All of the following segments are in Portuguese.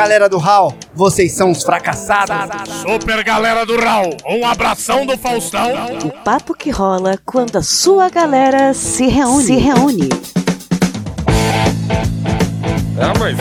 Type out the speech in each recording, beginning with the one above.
Galera do Hall, vocês são os fracassados. Super galera do Raul, um abração do Faustão. O papo que rola quando a sua galera se reúne. Se reúne. É, mas...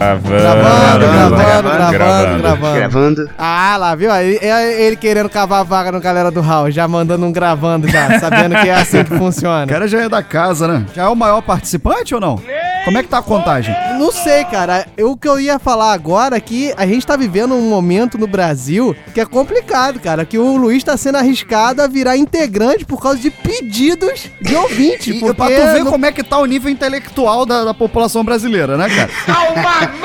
Gravando, gravando, gravando, gravando. Gravando. Ah, lá, viu? Aí é ele querendo cavar a vaga no Galera do Hall, já mandando um gravando já, sabendo que é assim que O funciona. cara já é da casa, né? Já é o maior participante ou não? Como é que tá a contagem? Não sei, cara. Eu, o que eu ia falar agora é que a gente tá vivendo um momento no Brasil que é complicado, cara. Que o Luiz tá sendo arriscado a virar integrante por causa de pedidos de ouvinte. E, porque pra tu ver não- como é que tá o nível intelectual da, da população brasileira, né, cara?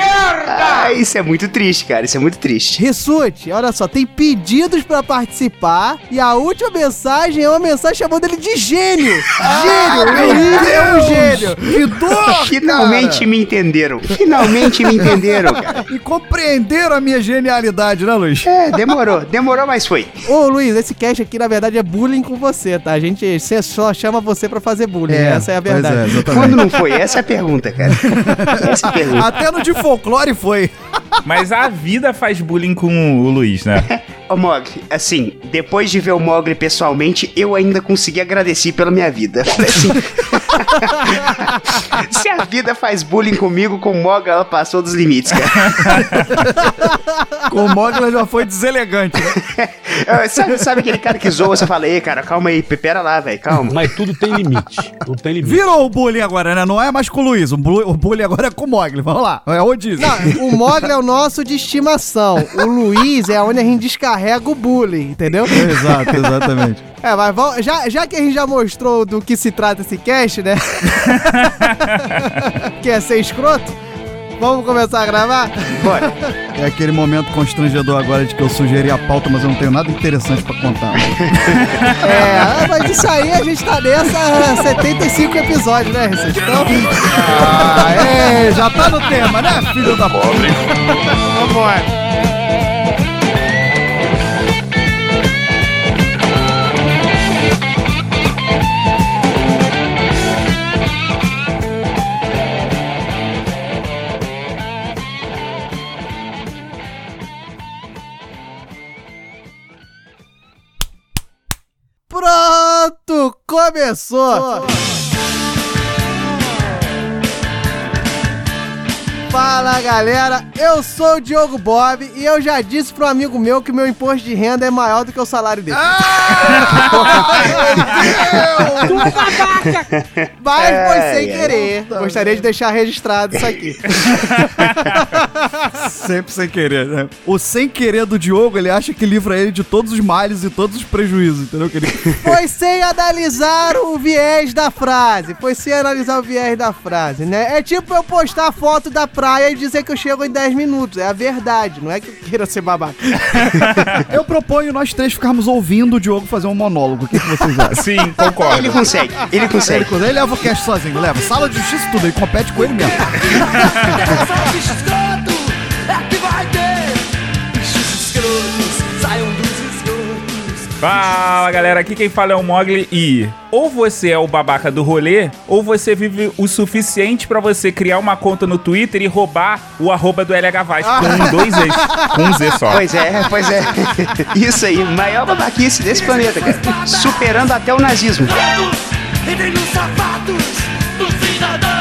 Ah, isso é muito triste, cara. Isso é muito triste. Ressute, olha só, tem pedidos pra participar e a última mensagem é uma mensagem chamando ele de gênio. gênio, o Luiz é um gênio. Que dor, Finalmente cara! me entenderam. Finalmente me entenderam, cara. E compreenderam a minha genialidade, né, Luiz? É, demorou. Demorou, mas foi. Ô Luiz, esse cast aqui na verdade é bullying com você, tá? A gente só chama você pra fazer bullying, essa é a pois verdade. é. Quando não foi? Essa é a pergunta, cara. Essa é a pergunta. Até no de folclore foi. Mas a vida faz bullying com o Luiz, né? Ô, Mogli, assim, depois de ver o Mogli pessoalmente, eu ainda consegui agradecer pela minha vida. Assim, Se a vida faz bullying comigo, com o Mogli ela passou dos limites, cara. Com o Mogla já foi deselegante, né? Sabe, sabe aquele cara que zoa, você fala, ei, cara, calma aí, pera lá, velho, calma. Mas tudo tem limite. Tudo tem limite. Virou o bullying agora, né? Não é mais com o Luiz. O, bu- o bullying agora é com o Mogli. Vamos lá. É o Dizzy. Não, o Mogli é o nosso de estimação. O Luiz é onde a gente descarrega o bullying, entendeu? Exato, exatamente. É, mas vamos, já, já que a gente já mostrou do que se trata esse cast, né? que é ser escroto, vamos começar a gravar? Bora. É aquele momento constrangedor agora de que eu sugeri a pauta, mas eu não tenho nada interessante pra contar. É, mas isso aí a gente tá nessa há 75 episódios, né, Recente? Então, Ah, é, já tá no tema, né, filho da pobre? vambora. Pronto, começou. Fala galera, eu sou o Diogo Bob e eu já disse pro amigo meu que meu imposto de renda é maior do que o salário dele. Mas foi Ai, sem ai. querer. Gostaria de deixar registrado isso aqui. Sempre sem querer, né? O sem querer do Diogo, ele acha que livra ele de todos os males e todos os prejuízos, entendeu? Que ele... Foi sem analisar o viés da frase. Foi sem analisar o viés da frase, né? É tipo eu postar foto da praia e dizer que eu chego em 10 minutos. É a verdade, não é que eu queira ser babaca. Eu proponho nós três ficarmos ouvindo o Diogo fazer um monólogo. O que, que vocês acham? Sim, Ele concordo. consegue, ele consegue. Ele leva o cast sozinho, leva. Sala de justiça e tudo, ele compete com ele mesmo. Fala galera, aqui quem fala é o Mogli e ou você é o babaca do rolê, ou você vive o suficiente pra você criar uma conta no Twitter e roubar o arroba do LH Vaz com dois Z's, com um Z só. Pois é, pois é. Isso aí, maior babaquice desse planeta, cara. Superando até o nazismo. Entrei nos sapatos do cidadão.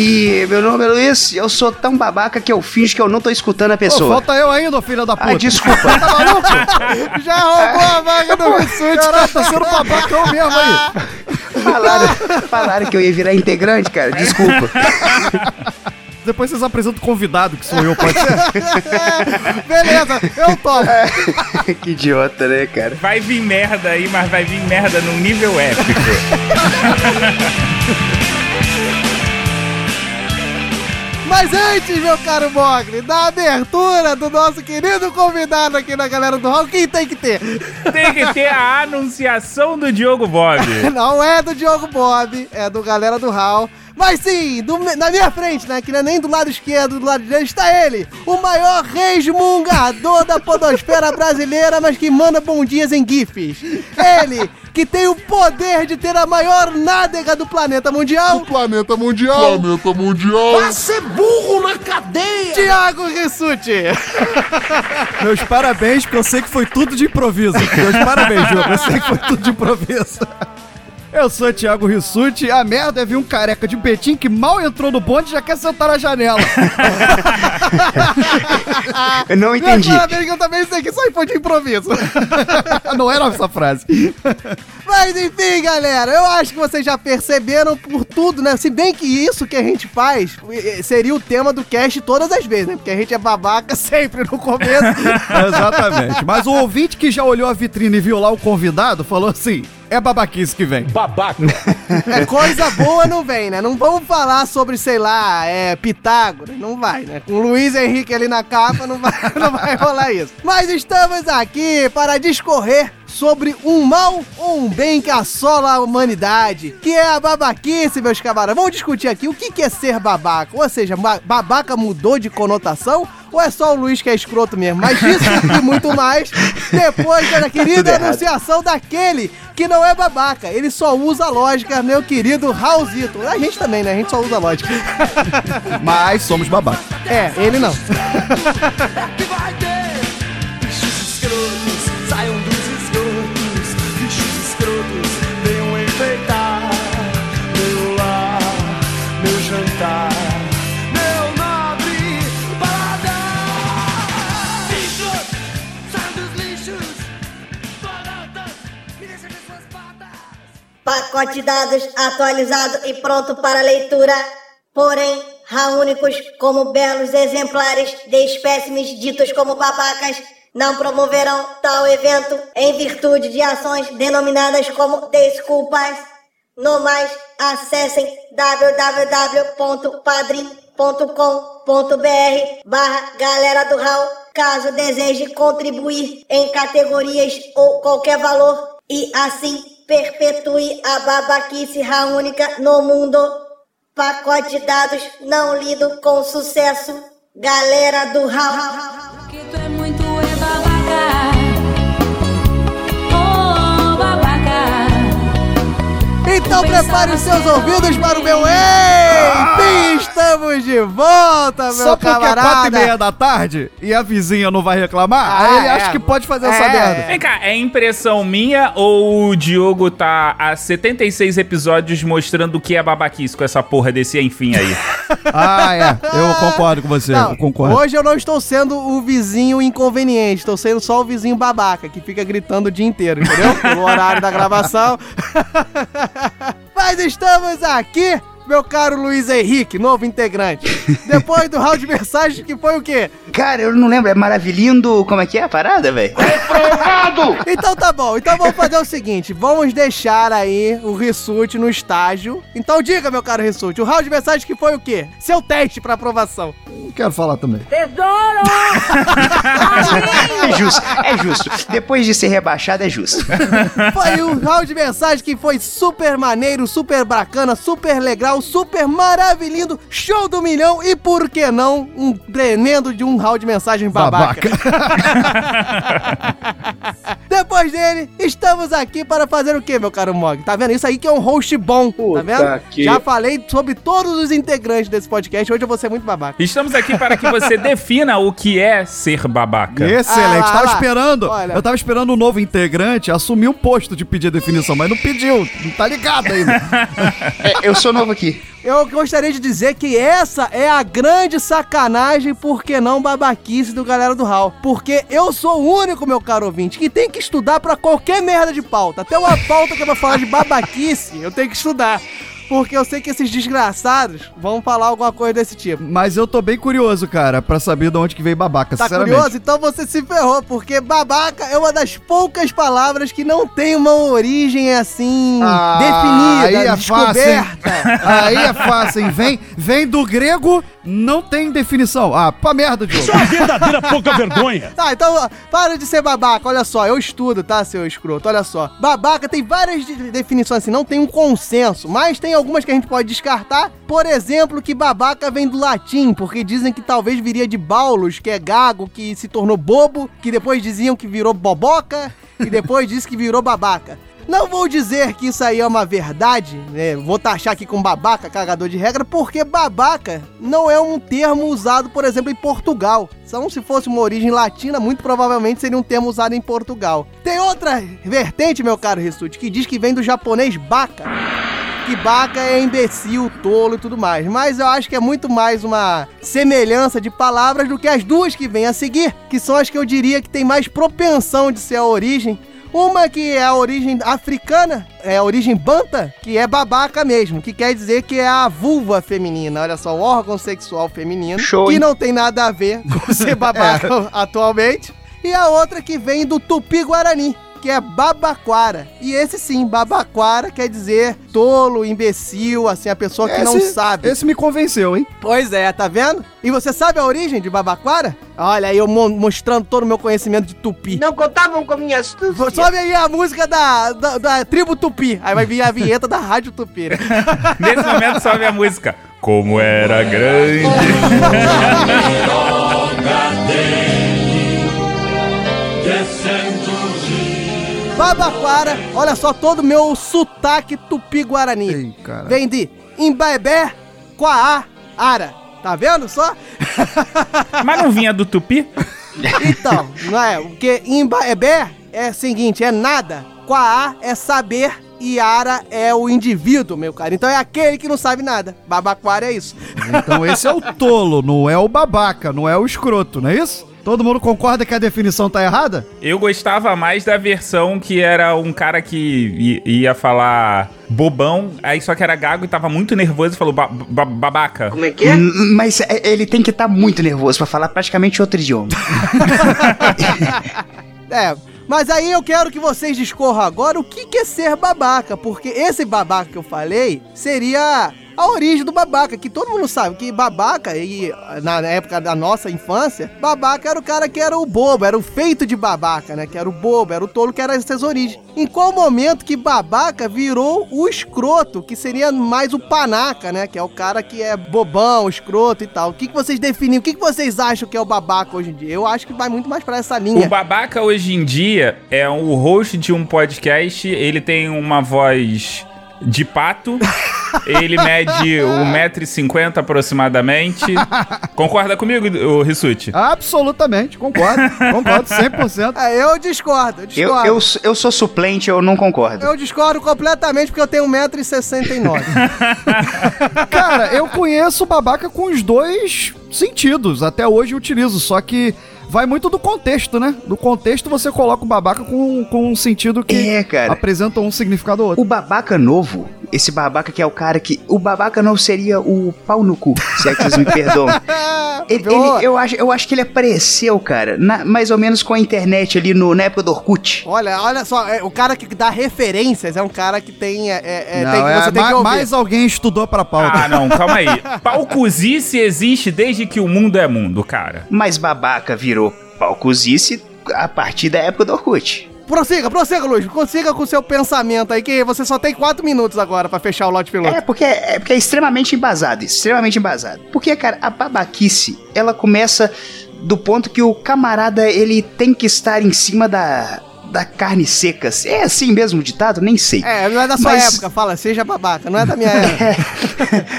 E meu nome é Luiz, eu sou tão babaca que eu finjo que eu não tô escutando a Ô, pessoa. falta eu ainda, filha da puta. Ah, desculpa. Tá maluco? Já roubou a vaga do Rissuti. Caralho, tá sendo babacão mesmo aí. Falaram, falaram que eu ia virar integrante, cara. Desculpa. Depois vocês apresentam o convidado, que sou eu, pode ser? Beleza, eu topo. que idiota, né, cara? Vai vir merda aí, mas vai vir merda num nível épico. Mas antes, meu caro Mogli, da abertura do nosso querido convidado aqui na galera do Hall, quem tem que ter? Tem que ter a anunciação do Diogo Bob. Não é do Diogo Bob, é do galera do Hall. Mas sim, do na minha frente, né? Que não é nem do lado esquerdo, do lado direito, está ele, o maior resmungador da podosfera brasileira, mas que manda bom dias em GIFs. Ele, que tem o poder de ter a maior nádega do planeta mundial, Planeta Mundial. Planeta Mundial. Thiago Rissuti. Meus parabéns, porque eu sei que foi tudo de improviso. Meus parabéns, Diogo. Eu sei que foi tudo de improviso. Eu sou Thiago Rissuti. A merda é vir um careca de petim que mal entrou no bonde e já quer sentar na janela. Eu não entendi. parabéns que eu também sei que só foi de improviso. Não era essa frase. Mas enfim, galera, eu acho que vocês já perceberam por tudo, né? Se bem que isso que a gente faz eh, seria o tema do cast todas as vezes, né? Porque a gente é babaca sempre no começo. Exatamente. Mas o ouvinte que já olhou a vitrine e viu lá o convidado falou assim: é babaquice que vem. Babaca. É, coisa boa não vem, né? Não vamos falar sobre, sei lá, é, Pitágoras. Não vai, né? Com o Luiz Henrique ali na capa, não vai, não vai rolar isso. Mas estamos aqui para discorrer sobre um mal ou um bem que assola a humanidade, que é a babaquice, meus camaradas. Vamos discutir aqui o que que é ser babaca. Ou seja, ba- babaca mudou de conotação ou é só o Luiz que é escroto mesmo? Mas isso e muito mais depois da querida anunciação daquele que não é babaca. Ele só usa lógica, meu querido Raulzito. A gente também, né? A gente só usa lógica. Mas somos babacas. É, ele não. Pacote de dados atualizado e pronto para leitura, porém raúnicos como belos exemplares de espécimes ditos como babacas. Não promoverão tal evento em virtude de ações denominadas como desculpas. No mais, acessem www.padrim.com.br barra Galera do Raul, caso deseje contribuir em categorias ou qualquer valor. E assim perpetue a babaquice raúnica no mundo. Pacote de dados não lido com sucesso. Galera do Raul. Então prepare os seus ouvidos para o meu Ei! Estamos de volta, meu Só porque é camarada. quatro e meia da tarde e a vizinha não vai reclamar, Ah, aí ele é. acha que pode fazer essa É. merda. Vem cá, é impressão minha ou o Diogo tá há 76 episódios mostrando o que é babaquice com essa porra desse enfim aí? Ah, é. Eu concordo com você. Não, eu concordo. hoje eu não estou sendo o vizinho inconveniente, estou sendo só o vizinho babaca, que fica gritando o dia inteiro, entendeu? Pelo horário da gravação. Mas estamos aqui, meu caro Luiz Henrique, novo integrante. Depois do round de mensagem, que foi o quê? Cara, eu não lembro. É maravilhindo. Como é que é a parada, velho? Então tá bom, então vamos fazer o seguinte, vamos deixar aí o Rissuti no estágio. Então diga, meu caro Rissuti, o round de mensagem que foi o quê? Seu teste pra aprovação. Não quero falar também. É justo, é justo. Depois de ser rebaixado, é justo. Foi um round de mensagem que foi super maneiro, super bacana, super legal, super maravilhoso, show do milhão e por que não um tremendo de um round de mensagem babaca. Depois dele, estamos aqui para fazer o que, meu caro Mog? Tá vendo? Isso aí que é um host bom, tá vendo? que- Já falei sobre todos os integrantes desse podcast, hoje eu vou ser muito babaca. Estamos aqui para que você defina o que é ser babaca. Excelente. Ah, lá, tava lá. esperando. Olha. Eu tava esperando um novo integrante assumir o posto de pedir a definição, mas não pediu. Não tá ligado ainda. É, eu sou novo aqui. Eu gostaria de dizer que essa é a grande sacanagem, por que não babaquice do galera do Hall. Porque eu sou o único, meu caro ouvinte, que tem que estudar pra qualquer merda de pauta. Até uma pauta que é pra falar de babaquice, eu tenho que estudar. Porque eu sei que esses desgraçados vão falar alguma coisa desse tipo. Mas eu tô bem curioso, cara, pra saber de onde que veio babaca, Tá sinceramente. curioso? Então você se ferrou, porque babaca é uma das poucas palavras que não tem uma origem assim Ah, definida, aí é fácil, descoberta. Aí é fácil, hein? Vem, vem do grego, não tem definição. Ah, pra merda, Diogo. Isso é uma verdadeira pouca vergonha. Tá, então para de ser babaca. Olha só, eu estudo, tá, seu escroto? Olha só. Babaca tem várias de- definições assim, não tem um consenso, mas tem algumas que a gente pode descartar. Por exemplo, que babaca vem do latim, porque dizem que talvez viria de Baulus, que é gago, que se tornou bobo, que depois diziam que virou boboca, e depois disse que virou babaca. Não vou dizer que isso aí é uma verdade, né? Vou taxar aqui com babaca, cagador de regra, porque babaca não é um termo usado, por exemplo, em Portugal. Então, se fosse uma origem latina, muito provavelmente seria um termo usado em Portugal. Tem outra vertente, meu caro Rissuti, que diz que vem do japonês baka. Que baca é imbecil, tolo e tudo mais. Mas eu acho que é muito mais uma semelhança de palavras do que as duas que vêm a seguir, que são as que eu diria que tem mais propensão de ser a origem uma que é a origem africana, é a origem banta, que é babaca mesmo, que quer dizer que é a vulva feminina. Olha só, o órgão sexual feminino, Show, que hein? não tem nada a ver com ser babaca atualmente. E a outra que vem do tupi-guarani, que é babaquara. E esse sim, babaquara quer dizer tolo, imbecil, assim, a pessoa que não sabe. Esse me convenceu, hein? Pois é, tá vendo? E você sabe a origem de babaquara? Olha aí eu mo- mostrando todo o meu conhecimento de tupi. Não contavam com minha astúcia. Sobe aí a música da, da, da tribo Tupi. Aí vai vir a vinheta da Rádio Tupi. né? Nesse momento sobe a música. Como era grande. Babaquara, olha só todo o meu sotaque tupi-guarani. Vem de Imbaebé, Quaá, Ara. Tá vendo só? Mas não vinha do Tupi? Então, não é? Porque Imbaebé é o seguinte, é nada. Quaá é saber e Ara é o indivíduo, meu cara. Então é aquele que não sabe nada. Babaquara é isso. Então esse é o tolo, não é o babaca, não é o escroto, não é isso? Todo mundo concorda que a definição tá errada? Eu gostava mais da versão que era um cara que ia falar bobão, aí só que era gago e tava muito nervoso e falou ba- ba- babaca. Como é que é? Mas é, ele tem que estar muito nervoso pra falar praticamente outro idioma. É, mas aí eu quero que vocês discorram agora o que, que é ser babaca, porque esse babaca que eu falei seria a origem do babaca, que todo mundo sabe que babaca, e na época da nossa infância, babaca era o cara que era o bobo, era o feito de babaca, né? Que era o bobo, era o tolo, que era essas origens. Em qual momento que babaca virou o escroto, que seria mais o panaca, né? Que é o cara que é bobão, escroto e tal. O que, que vocês definiam? O que, que vocês acham que é o babaca hoje em dia? Eu acho que vai muito mais pra essa linha. O babaca hoje em dia é o host de um podcast, ele tem uma voz de pato, ele mede 1,50m aproximadamente. Concorda comigo, ô Rissuti? Absolutamente, concordo. concordo 100%. É, eu discordo, eu Eu, discordo. eu, eu sou suplente, eu não concordo. Eu discordo completamente porque eu tenho 1,69m. Cara, eu conheço babaca com os dois sentidos. Até hoje eu utilizo, só que vai muito do contexto, né? Do contexto você coloca o babaca com, com um sentido que É, apresenta um significado ou outro. O babaca novo, esse babaca que é o cara que. O babaca novo seria o pau no cu, se é que vocês me perdoam. Ele- ele- eu, acho, eu acho que ele apareceu, cara, na- mais ou menos com a internet ali no, na época do Orkut. Olha, olha só, é, o cara que dá referências é um cara que tem. É, é, é, Não, tem- é, você tem que ma- ouvir. mais alguém estudou pra pauta. Ah, não, calma aí. Palcuzice existe desde que o mundo é mundo, cara. Mas babaca virou palcuzice a partir da época do Orkut. Prossiga, prossiga, Luiz. Consiga com o seu pensamento aí, que você só tem 4 minutos agora pra fechar o lote piloto. É porque é, porque é extremamente embasado, extremamente embasado. Porque, cara, a babaquice, ela começa do ponto que o camarada, ele tem que estar em cima da, da carne seca. É assim mesmo o ditado? Nem sei. É, não é da sua Mas- época, fala, seja babaca, não é da minha época.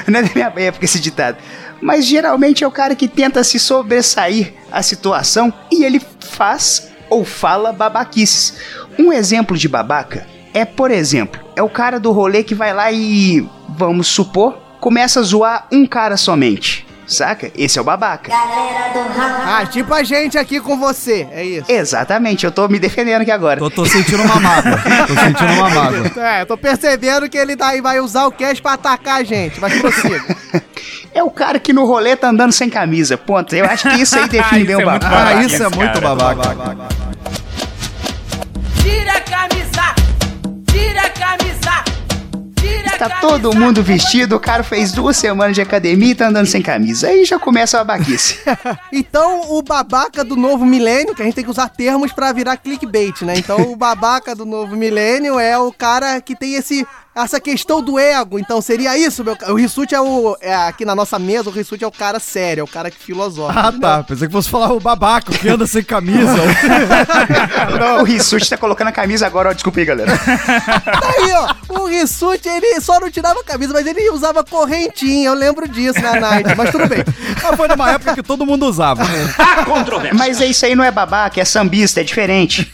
Não é da minha época esse ditado. Mas geralmente é o cara que tenta se sobressair a situação e ele faz ou fala babaquices. Um exemplo de babaca é, por exemplo, é o cara do rolê que vai lá e, vamos supor, começa a zoar um cara somente. Saca? Esse é o babaca. Galera do ramo. ah, tipo a gente aqui com você, é isso. Exatamente, eu tô me defendendo aqui agora. Tô, tô sentindo uma mágoa. Tô sentindo uma mágoa. É, eu tô percebendo que ele daí vai usar o cash pra atacar a gente, mas prossiga. É o cara que no rolê tá andando sem camisa. Ponto. Eu acho que isso aí define Isso bem é o muito babaca. Ah, babaca isso é muito cara. babaca. Tira a camisa! Tira a camisa! Tá todo mundo vestido, o cara fez duas semanas de academia e tá andando sem camisa. Aí já começa a babaquice. Então, o babaca do novo milênio, que a gente tem que usar termos pra virar clickbait, né? Então, o babaca do novo milênio é o cara que tem esse essa questão do ego, então seria isso, meu O Rissuti é o. É, aqui na nossa mesa, o Rissuti é o cara sério, é o cara que filosofa. Ah, tá. Pensei que fosse falar o babaca, o que anda sem camisa. o Rissuti tá colocando a camisa agora, ó. Desculpa aí, galera. Aí, ó, o Rissuti, ele só não tirava a camisa, mas ele usava correntinha, eu lembro disso na night, mas tudo bem. Mas foi numa época que todo mundo usava. Mas é isso aí não é babaca, é sambista, é diferente.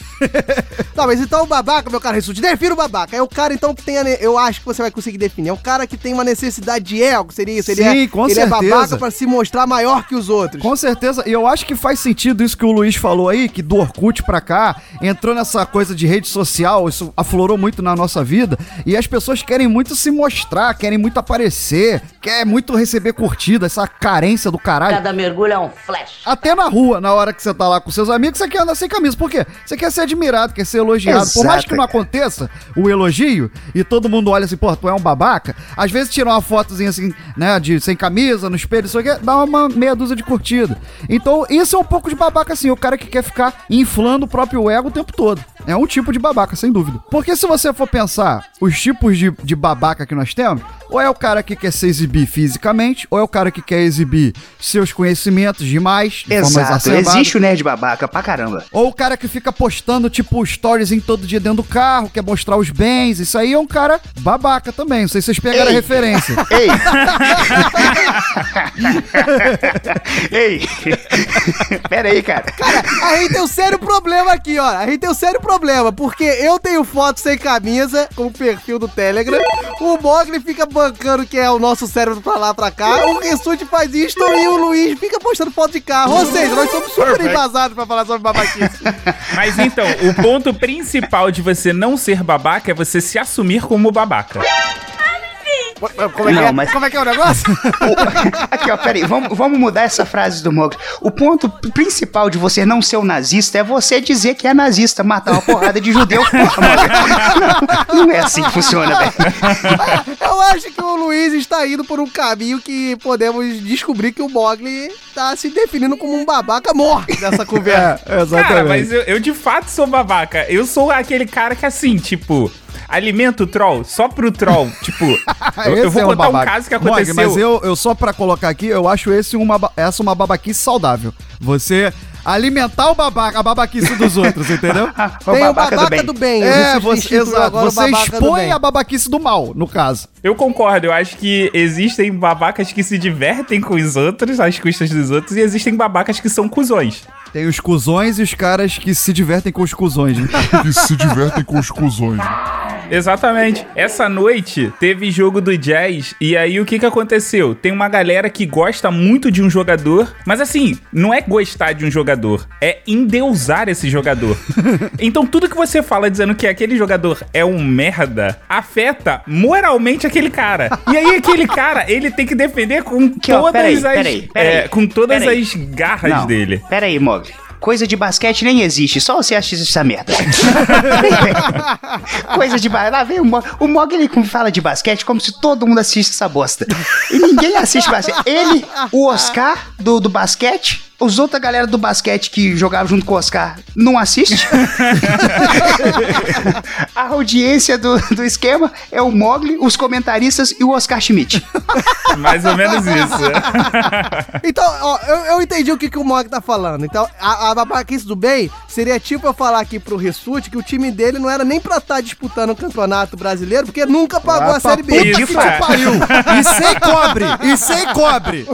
Tá, mas então o babaca, meu cara Rissuti, defina o babaca. É o cara, então, que tem a. Eu acho que você vai conseguir definir. É o cara que tem uma necessidade de ego, seria isso? Ele Sim, é, com ele é certeza. babaca pra se mostrar maior que os outros. Com certeza, e eu acho que faz sentido isso que o Luiz falou aí, que do Orkut pra cá, entrou nessa coisa de rede social, isso aflorou muito na nossa vida, e as pessoas querem muito se mostrar, querem muito aparecer, quer muito receber curtida, essa carência do caralho. Cada mergulho é um flash. Até na rua, na hora que você tá lá com seus amigos, você quer andar sem camisa. Por quê? Você quer ser admirado, quer ser elogiado. Por mais Exato. que não aconteça o elogio e todo mundo olha assim, pô, tu é um babaca, às vezes tirar uma fotozinha assim, né, de sem camisa, no espelho, isso aqui, dá uma meia dúzia de curtida. Então, isso é um pouco de babaca, assim, o cara que quer ficar inflando o próprio ego o tempo todo. É um tipo de babaca, sem dúvida. Porque se você for pensar os tipos de, de babaca que nós temos, ou é o cara que quer se exibir fisicamente, ou é o cara que quer exibir seus conhecimentos demais, de Exato. Existe o nerd babaca pra caramba. Ou o cara que fica postando, tipo, stories em todo dia dentro do carro, quer mostrar os bens. Isso aí é um cara babaca também. Não sei se vocês pegaram a Ei. referência. Ei! Ei! Pera aí, cara. A gente tem um sério problema aqui, ó. A gente tem um sério problema, porque eu tenho foto sem camisa, com o perfil do Telegram. O Mogli fica bancando que é o nosso cérebro pra lá pra cá. O Rissuti faz isto e o Luiz fica postando foto de carro. Ou seja, nós somos super embasados pra falar sobre babaquice. Mas então, o ponto principal de você não ser babaca é você se assumir como babaca. Como é que Não, é? mas- Como é que é o negócio? Aqui, ó, peraí, vamos, vamos mudar essa frase do Mogli. O ponto principal de você não ser um nazista é você dizer que é nazista, matar uma porrada de judeu. Porra. Não, não é assim que funciona, velho. Eu acho que o Luiz está indo por um caminho que podemos descobrir que o Mogli tá se definindo como um babaca morto nessa conversa. É, exatamente. Cara, mas eu, eu de fato sou babaca. Eu sou aquele cara que assim, tipo, alimenta o troll só pro troll. tipo, eu, eu vou é contar um babaca. caso que aconteceu. mas eu, eu só pra colocar aqui, eu acho esse uma, essa uma babaquice saudável. Você alimentar o babaca, a babaquice dos outros, entendeu? Tem o babaca do bem. É, Existe você, instituiu exato. agora o Você babaca do expõe bem. a babaquice do mal, no caso. Eu concordo, eu acho que existem babacas que se divertem com os outros, às custas dos outros, e existem babacas que são cuzões. Tem os cuzões e os caras que se divertem com os cuzões. Né? que se divertem com os cuzões. Exatamente. Essa noite teve jogo do Jazz e aí o que que aconteceu? Tem uma galera que gosta muito de um jogador, mas assim, não é gostar de um jogador, é endeusar esse jogador. então tudo que você fala dizendo que aquele jogador é um merda, afeta moralmente aquele cara. E aí aquele cara, ele tem que defender com Que, ó, todas peraí, as peraí, peraí, é, com todas peraí. as garras Não, dele. Pera aí, Mogli. Coisa de basquete nem existe, só você acha essa merda. Coisa de basquete. Lá vem o Mogli. O Mogli ele fala de basquete como se todo mundo assiste essa bosta. E ninguém assiste basquete. Ele, o Oscar do, do basquete, os outra galera do basquete que jogava junto com o Oscar não assiste. A audiência do, do esquema é o Mogli, os comentaristas e o Oscar Schmidt. Mais ou menos isso. Então, ó, eu, eu entendi o que, que o Mog tá falando. Então, a, a babaquice do bem seria tipo eu falar aqui pro Rissuti que o time dele não era nem pra estar disputando o campeonato brasileiro, porque nunca pagou Ah, a Série B. puta Isso, que te é. pariu. E sem cobre. E sem cobre.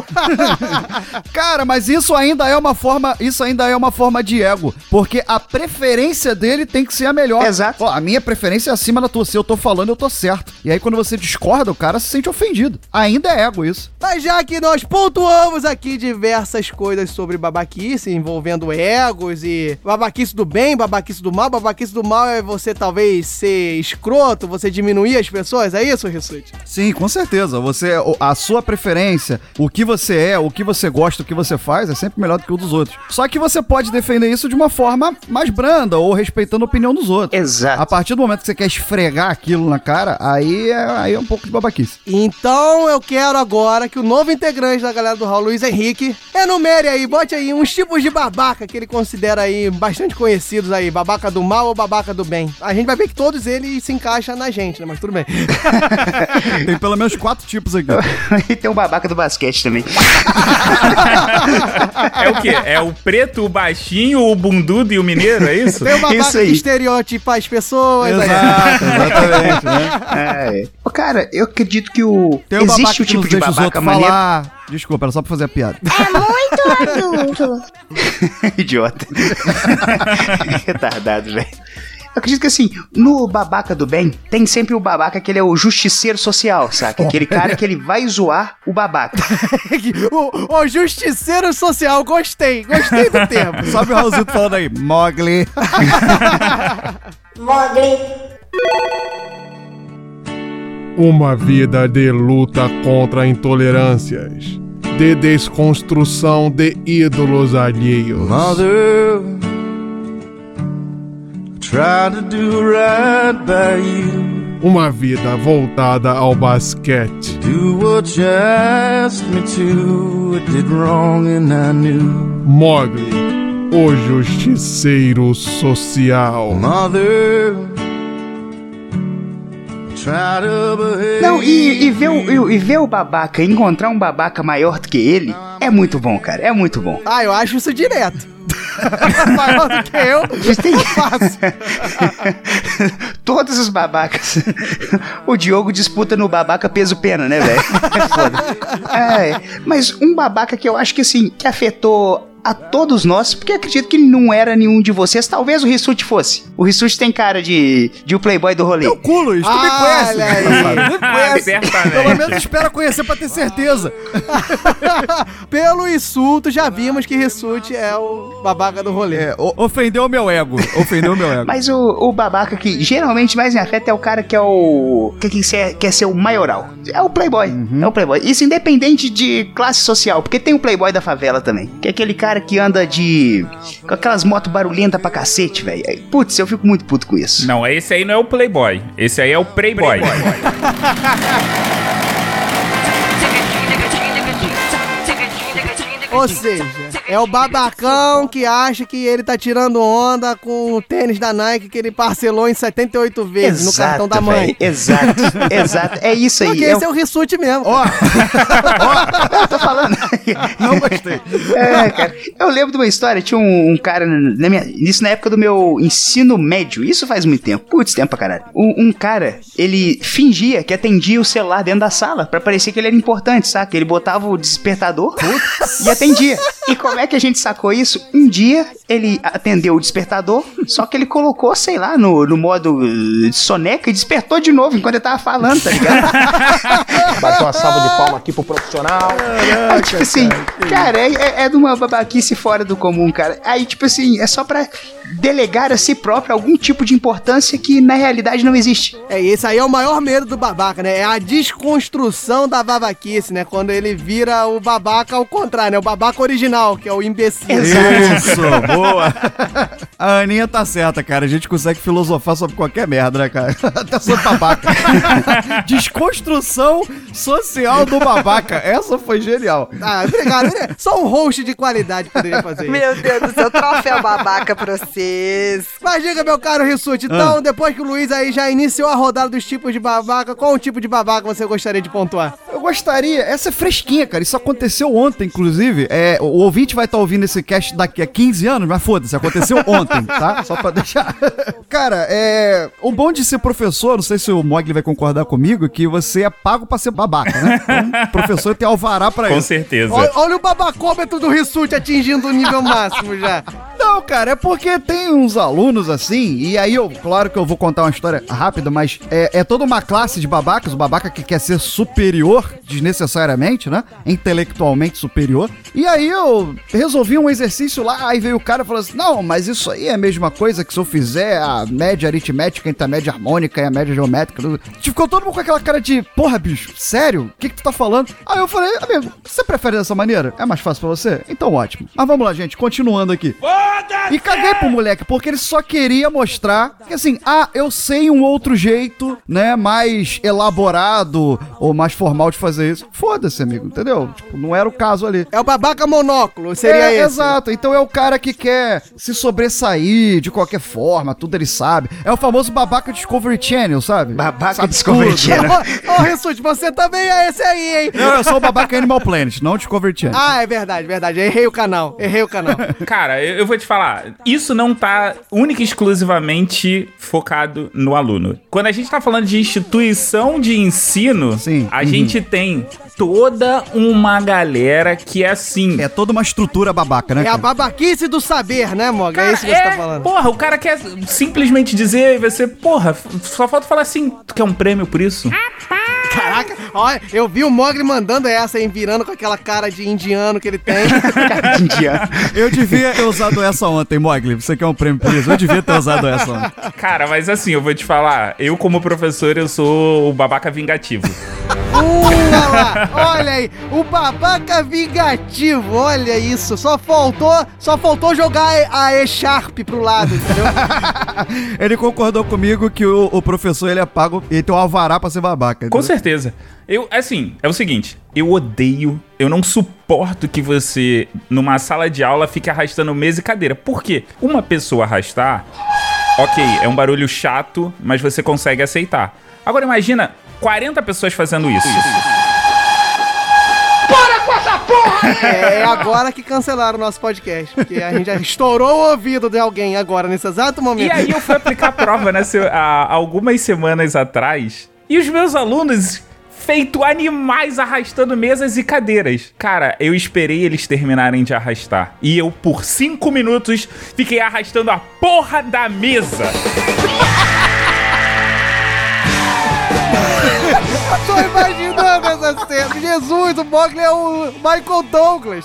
Cara, mas isso ainda é uma forma, isso ainda é uma forma de ego, porque a preferência dele tem que ser a melhor. Exato. Ó, a minha preferência é acima da tua. Se eu tô falando, eu tô certo. E aí quando você discorda, o cara se sente ofendido. Ainda é ego isso. Mas já que nós pontuamos aqui diversas coisas sobre babaquice, envolvendo egos e babaquice do bem, babaquice do mal, babaquice do mal é você talvez ser escroto, você diminuir as pessoas, é isso, Rissuti? Sim, com certeza. Você, a sua preferência, o que você é, o que você gosta, o que você faz, é sempre melhor do que o dos outros. Só que você pode defender isso de uma forma mais branda ou respeitando a opinião dos outros. Exato. A partir do momento que você quer esfregar aquilo na cara, aí é, aí é um pouco de babaquice. Então eu quero agora que o novo integrante da galera do Raul, Luiz Henrique, enumere aí, bote aí uns tipos de babaca que ele considera aí bastante conhecidos aí, babaca do mal ou babaca do bem. A gente vai ver que todos eles se encaixam na gente, né? Mas tudo bem. Tem pelo menos quatro tipos aqui. e tem o babaca do basquete também. É o quê? É o preto, o baixinho, o bundudo e o mineiro, é isso? Tem babaca Isso que aí. estereotipa as pessoas. aí. Exato, exatamente, né? É. Cara, eu acredito que o. Tem Existe o tipo de babaca outros maneiro. falar. Desculpa, era só pra fazer a piada. É muito adulto. Idiota. Retardado, velho. Eu acredito que assim, no babaca do bem, tem sempre o babaca que ele é o justiceiro social, saca? Aquele cara que ele vai zoar o babaca. o, o justiceiro social, gostei, gostei do tempo. Sobe o Raulzito falando aí, Mogli. Mogli. Uma vida de luta contra intolerâncias, de desconstrução de ídolos alheios. Mother, Uma vida voltada ao basquete. Do what you asked me to. I did wrong and I knew. Mogli, o justiceiro social. Mother, try to behave. Não, e, e, ver o, e ver o babaca, encontrar um babaca maior do que ele, é muito bom, cara. É muito bom. Ah, eu acho isso direto. Maior do que eu, Tem- faço. Todos os babacas. o Diogo disputa no babaca peso-pena, né, velho? É foda. É, mas um babaca que eu acho que assim, que afetou a todos nós, porque acredito que não era nenhum de vocês, talvez o Rissuti fosse. O Rissuti tem cara de, de o playboy do rolê. Meu cu, Luiz, tu me Ah, conhece. olha aí. safado. Me Ah, conhece. Pelo menos espera conhecer pra ter certeza. Pelo insulto, já vimos que Rissuti é o babaca do rolê. É, o- ofendeu o meu ego. Ofendeu o meu ego. Mas o, o babaca que geralmente mais me afeta é o cara que é o. que, que quer, quer ser o maioral. É o playboy. É o playboy. Isso independente de classe social, porque tem o playboy da favela também. Que é aquele cara que anda de. com aquelas motos barulhentas pra cacete, velho. Putz, eu fico muito puto com isso. Não, esse aí não é o Playboy. Esse aí é o Playboy. Ou seja, é o babacão que acha que ele tá tirando onda com o tênis da Nike que ele parcelou em 78 vezes no cartão da mãe. véi. Exato, exato. É isso aí. Porque é esse é o Rissuti mesmo. Ó, Eu tô falando. não gostei. É, cara. Eu lembro de uma história, tinha um, um cara na minha, isso na época do meu ensino médio, isso faz muito tempo, putz, tempo pra caralho. Um, um cara, ele fingia que atendia o celular dentro da sala pra parecer que ele era importante, saca? Ele botava o despertador e atendia. E como é que a gente sacou isso? Um dia ele atendeu o despertador, só que ele colocou, sei lá, no, no modo uh, soneca e despertou de novo enquanto ele tava falando, tá ligado? Bateu uma salva de palma aqui pro profissional. Aí, tipo assim, cara, é, é, é de uma babaquice fora do comum, cara. Aí, tipo assim, é só pra delegar a si próprio algum tipo de importância que na realidade não existe. É, esse aí é o maior medo do babaca, né? É a desconstrução da babaquice, né? Quando ele vira o babaca ao contrário, né? O babaca original, que é o imbecil. Isso, boa. A Aninha tá certa, cara. A gente consegue filosofar sobre qualquer merda, né, cara? Até sobre babaca. Desconstrução social do babaca. Essa foi genial. Ah, obrigado. né? Só um host de qualidade poderia fazer isso. Meu Deus do céu, troféu babaca pra vocês. Mas diga, meu caro Rissuti, então, depois que o Luiz aí já iniciou a rodada dos tipos de babaca, qual o tipo de babaca você gostaria de pontuar? Eu gostaria, essa é fresquinha, cara. Isso aconteceu ontem, inclusive. É, o ouvinte vai estar ouvindo esse cast daqui a 15 anos, mas foda-se, aconteceu ontem, tá? Só pra deixar. Cara, é. O bom de ser professor, não sei se o Mogli vai concordar comigo, que você é pago pra ser babaca, né? Então, professor tem alvará pra Com isso. certeza. Olha, olha o babacômetro do Rissuti atingindo o nível máximo já. Não, cara, é porque tem uns alunos assim, e aí eu, claro que eu vou contar uma história rápida, mas é, é toda uma classe de babacas, o babaca que quer ser superior, desnecessariamente, né? Intelectualmente superior. E aí eu resolvi um exercício lá, aí veio o cara e falou assim: não, mas isso aí é a mesma coisa que se eu fizer a média aritmética entre a média harmônica e a média geométrica. Ficou todo mundo com aquela cara de, porra, bicho, sério? O que, que tu tá falando? Aí eu falei, amigo, você prefere dessa maneira? É mais fácil pra você? Então ótimo. Mas vamos lá, gente, continuando aqui. E caguei pro moleque, porque ele só queria mostrar que assim, ah, eu sei um outro jeito, né, mais elaborado ou mais formal de fazer isso. Foda-se, amigo, entendeu? Tipo, não era o caso ali. É o babaca monóculo, seria é, esse. Exato. Então é o cara que quer se sobressair de qualquer forma, tudo ele sabe. É o famoso babaca Discovery Channel, sabe? Babaca Sabe Discovery tudo. Channel. Ô, ô Rissuti, você também é esse aí, hein? Não, eu sou o babaca Animal Planet, não Discovery Channel. Ah, é verdade, verdade. Errei o canal. Errei o canal. Cara, eu, eu vou te falar, isso não tá única e exclusivamente focado no aluno. Quando a gente tá falando de instituição de ensino, a gente tem toda uma galera que é assim. É toda uma estrutura babaca, né? É a babaquice do saber, né, Mog? é isso que você tá falando. Porra, o cara quer simplesmente dizer, você, porra, só falta falar assim, tu quer um prêmio por isso? Caraca, olha, eu vi o Mogli mandando essa, hein, virando com aquela cara de indiano que ele tem. indiano. Eu devia ter usado essa ontem, Mogli. Você quer um prêmio por isso? Eu devia ter usado essa ontem. Cara, mas assim, eu vou te falar, eu como professor, eu sou o babaca vingativo. Olha lá, olha aí, o babaca vingativo, olha isso. Só faltou, só faltou jogar a E-Sharp pro lado, entendeu? Ele concordou comigo que o, o professor ele é pago e tem um alvará pra ser babaca. Com entendeu? certeza. Eu, assim, é o seguinte, eu odeio, eu não suporto que você, numa sala de aula, fique arrastando mesa e cadeira. Por quê? Uma pessoa arrastar, ok, é um barulho chato, mas você consegue aceitar. Agora imagina 40 pessoas fazendo isso. Para com essa porra! É agora que cancelaram o nosso podcast. Porque a gente já estourou o ouvido de alguém agora, nesse exato momento. E aí eu fui aplicar a prova, né, se- há algumas semanas atrás, e os meus alunos feito animais arrastando mesas e cadeiras. Cara, eu esperei eles terminarem de arrastar. E eu, por cinco minutos, fiquei arrastando a porra da mesa. Tô imaginando Jesus, o Mogli é o Michael Douglas.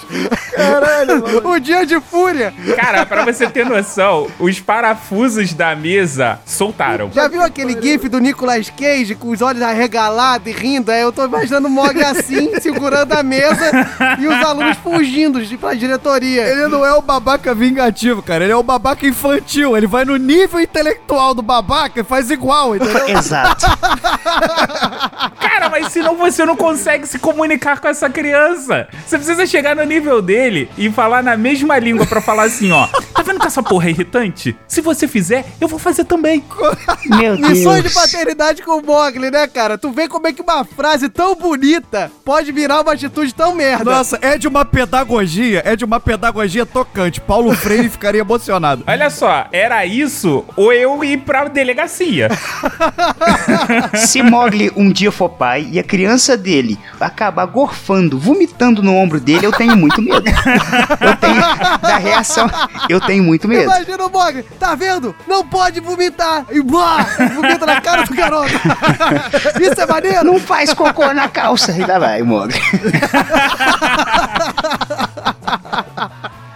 Caralho, O dia de fúria. Cara, pra você ter noção, os parafusos da mesa soltaram. Já viu aquele gif do Nicolas Cage com os olhos arregalados e rindo? Aí eu tô imaginando o Mogli assim, segurando a mesa e os alunos fugindo de, pra diretoria. Ele não é o babaca vingativo, cara. Ele é o babaca infantil. Ele vai no nível intelectual do babaca e faz igual, entendeu? Exato. Cara, mas senão você não consegue se comunicar com essa criança. Você precisa chegar no nível dele e falar na mesma língua pra falar assim, ó. Tá vendo que essa porra é irritante? Se você fizer, eu vou fazer também. Meu Missões de paternidade com o Mogli, né, cara? Tu vê como é que uma frase tão bonita pode virar uma atitude tão merda. Nossa, é de uma pedagogia, é de uma pedagogia tocante. Paulo Freire ficaria emocionado. Olha só, era isso ou eu ir pra delegacia. Se Mogli um dia for pai e a criança dele acabar gorfando, vomitando no ombro dele, eu tenho muito medo. Eu tenho da reação, eu tenho muito medo. Imagina o Mogli, tá vendo? Não pode vomitar. E blá, vomita na cara do garoto. Isso é maneiro? Não faz cocô na calça. Ainda vai, Mogli.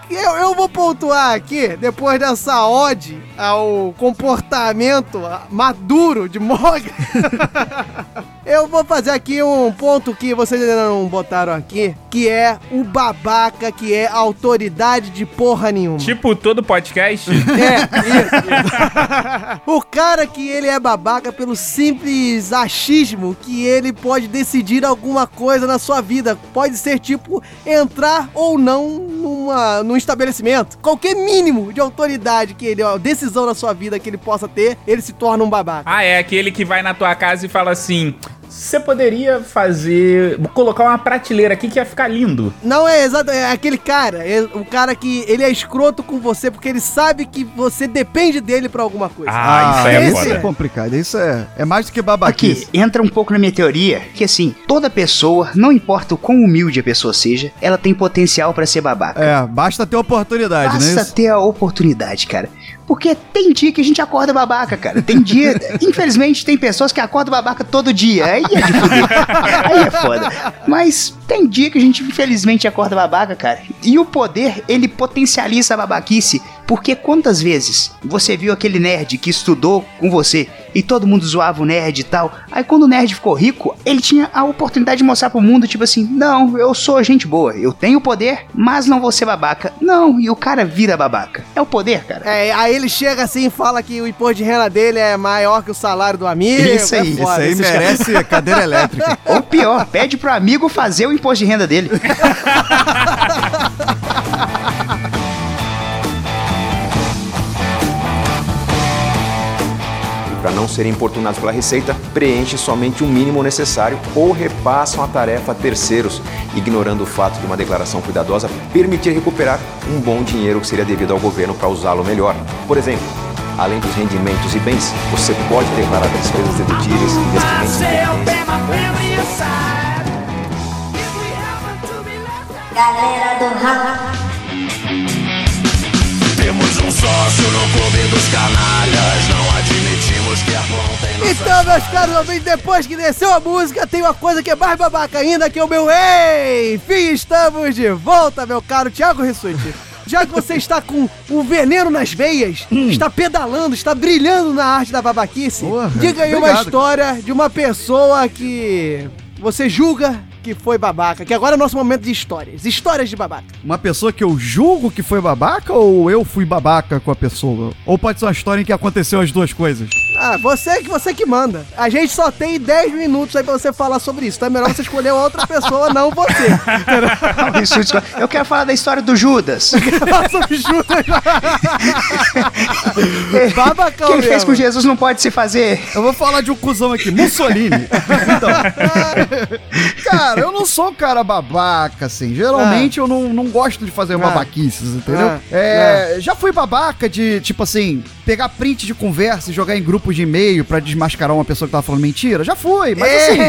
Eu, eu vou pontuar aqui, depois dessa ode ao comportamento maduro de Mogli. eu vou fazer aqui um ponto que vocês ainda não botaram aqui, que é o babaca, que é autoridade de porra nenhuma. tipo todo podcast. É, isso, o cara que ele é babaca pelo simples achismo que ele pode decidir alguma coisa na sua vida. Pode ser tipo entrar ou não numa, num estabelecimento. Qualquer mínimo de autoridade que ele, ó, decisão na sua vida que ele possa ter, ele se torna um babaca. Ah, é aquele que vai na tua casa e fala assim: você poderia fazer. colocar uma prateleira aqui que ia ficar lindo. Não é exato, é aquele cara, é o cara que ele é escroto com você porque ele sabe que você depende dele pra alguma coisa. Ah, isso aí é isso é complicado. Isso é, é mais do que Aqui, babaquice. entra um pouco na minha teoria, que assim, toda pessoa, não importa o quão humilde a pessoa seja, ela tem potencial pra ser babaca. É, basta ter oportunidade, né? Basta Isso? ter a oportunidade, cara. Porque tem dia que a gente acorda babaca, cara. Tem dia. infelizmente, tem pessoas que acordam babaca todo dia. Aí é de fuder. Aí é foda. Mas tem dia que a gente, infelizmente, acorda babaca, cara. E o poder, ele potencializa a babaquice. Porque quantas vezes você viu aquele nerd que estudou com você e todo mundo zoava o nerd e tal? Aí quando o nerd ficou rico, ele tinha a oportunidade de mostrar pro mundo, tipo assim: não, eu sou gente boa, eu tenho poder, mas não vou ser babaca. Não, e o cara vira babaca. É o poder, cara. É, aí ele chega assim e fala que o imposto de renda dele é maior que o salário do amigo. Isso aí, é Isso foda, aí isso é- merece cadeira elétrica. Ou pior, pede pro amigo fazer o imposto de renda dele. não serem importunados pela Receita, preenche somente o mínimo necessário ou repassam a tarefa a terceiros, ignorando o fato de uma declaração cuidadosa permitir recuperar um bom dinheiro que seria devido ao governo para usá-lo melhor. Por exemplo, além dos rendimentos e bens, você pode declarar despesas dedutíveis, investimentos e previdência. Galera do rap. Temos um sócio no clube dos canalhas. Não nossa Então, meus caros ouvintes, depois que desceu a música, tem uma coisa que é mais babaca ainda, que é o meu Enfim, estamos de volta, meu caro Thiago Rissuti. Já que você está com o veneno nas veias, está pedalando, está brilhando na arte da babaquice, Porra, diga aí uma obrigado. história de uma pessoa que você julga que foi babaca, que agora é o nosso momento de histórias. Histórias de babaca. Uma pessoa que eu julgo que foi babaca ou eu fui babaca com a pessoa? Ou pode ser uma história em que aconteceu as duas coisas? Ah, você que você que manda. A gente só tem 10 minutos aí pra você falar sobre isso. Então é melhor você escolher outra pessoa, não você. Eu quero falar da história do Judas. Falar sobre Judas. Babacão que ele fez mesmo. com Jesus não pode se fazer. Eu vou falar de um cuzão aqui, Mussolini. Então, cara, eu não sou um cara babaca, assim. Geralmente eu não, não gosto de fazer babaquices, entendeu? Ah. É, Já fui babaca de, tipo assim, pegar print de conversa e jogar em grupos de e-mail pra desmascarar uma pessoa que tava falando mentira. Já fui, mas assim,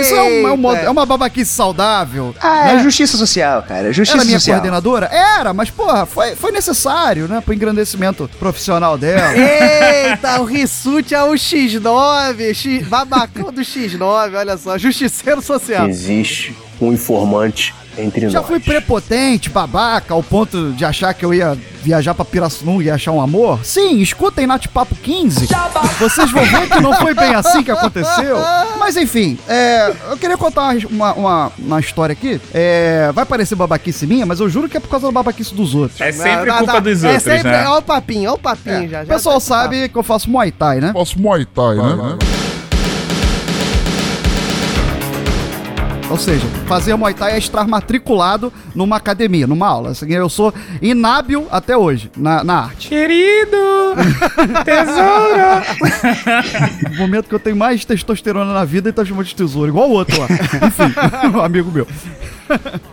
isso é, um- é um modo- é uma babaquice saudável. Ah, é né? justiça social, cara. Justiça Era minha social. coordenadora? Era, mas porra, foi, foi necessário, né? Pro engrandecimento profissional dela. Eita, o Rissuti é o X9, X, babacão do X9, olha só, justiceiro social. Existe um informante entre Já nós. fui prepotente, babaca, ao ponto de achar que eu ia viajar pra Pirassununga e achar um amor? Sim, escutem Nate Papo 15. Vocês vão ver que não foi bem assim que aconteceu. Mas enfim, é, eu queria contar uma, uma, uma história aqui. É, vai parecer babaquice minha, mas eu juro que é por causa da babaquice dos outros. É sempre Não, culpa não, dos é outros, sempre, né? Olha o papinho, olha o papinho já. O já pessoal tá- sabe que eu faço Muay Thai, né? Faço Muay Thai, né? Ou seja, fazer Muay Thai é estar matriculado numa academia, numa aula. Assim, eu sou inábil até hoje na, na arte. Querido! Tesouro! O momento que eu tenho mais testosterona na vida, ele tá chamando de tesouro, igual o outro lá. Enfim, um amigo meu.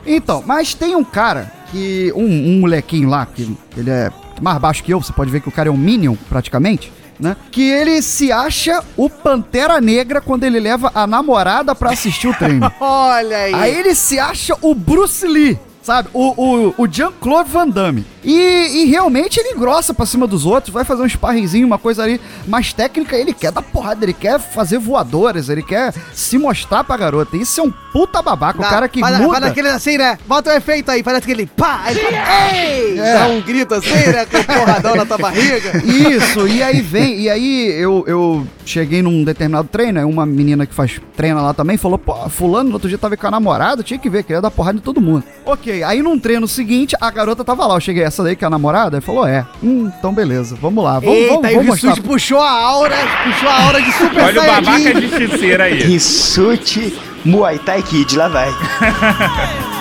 Então, mas tem um cara que. Um, um molequinho lá, que ele é mais baixo que eu, você pode ver que o cara é um Minion, praticamente. Né? Que ele se acha o Pantera Negra quando ele leva a namorada pra assistir o treino. Olha aí. Aí ele se acha o Bruce Lee, sabe? O, o, o Jean-Claude Van Damme. E, e realmente ele engrossa pra cima dos outros, vai fazer um sparringzinho, uma coisa ali mais técnica. Ele quer dar porrada, ele quer fazer voadoras, ele quer se mostrar pra garota. Isso é um puta babaca, o Dá- cara que faz, muda. Faz aquele assim, né? Bota o efeito aí, faz aquele pá, aí fala, ei! É. Dá um grito assim, né? Com um porradão na tua barriga. Isso, e aí vem, e aí eu, eu cheguei num determinado treino, aí uma menina que faz treina lá também falou, pô, fulano no outro dia tava com a namorada, tinha que ver, queria dar porrada em todo mundo. Ok, aí num treino seguinte, a garota tava lá, eu cheguei, essa daí que é a namorada, ele falou, é, hum, então beleza, vamos lá, vamos, Eita, vamos, o vamos mostrar. Puxou a aura, puxou a aura de super Olha o saiyajin. babaca justiceiro aí. Rissuti Muay Thai Kid, lá vai.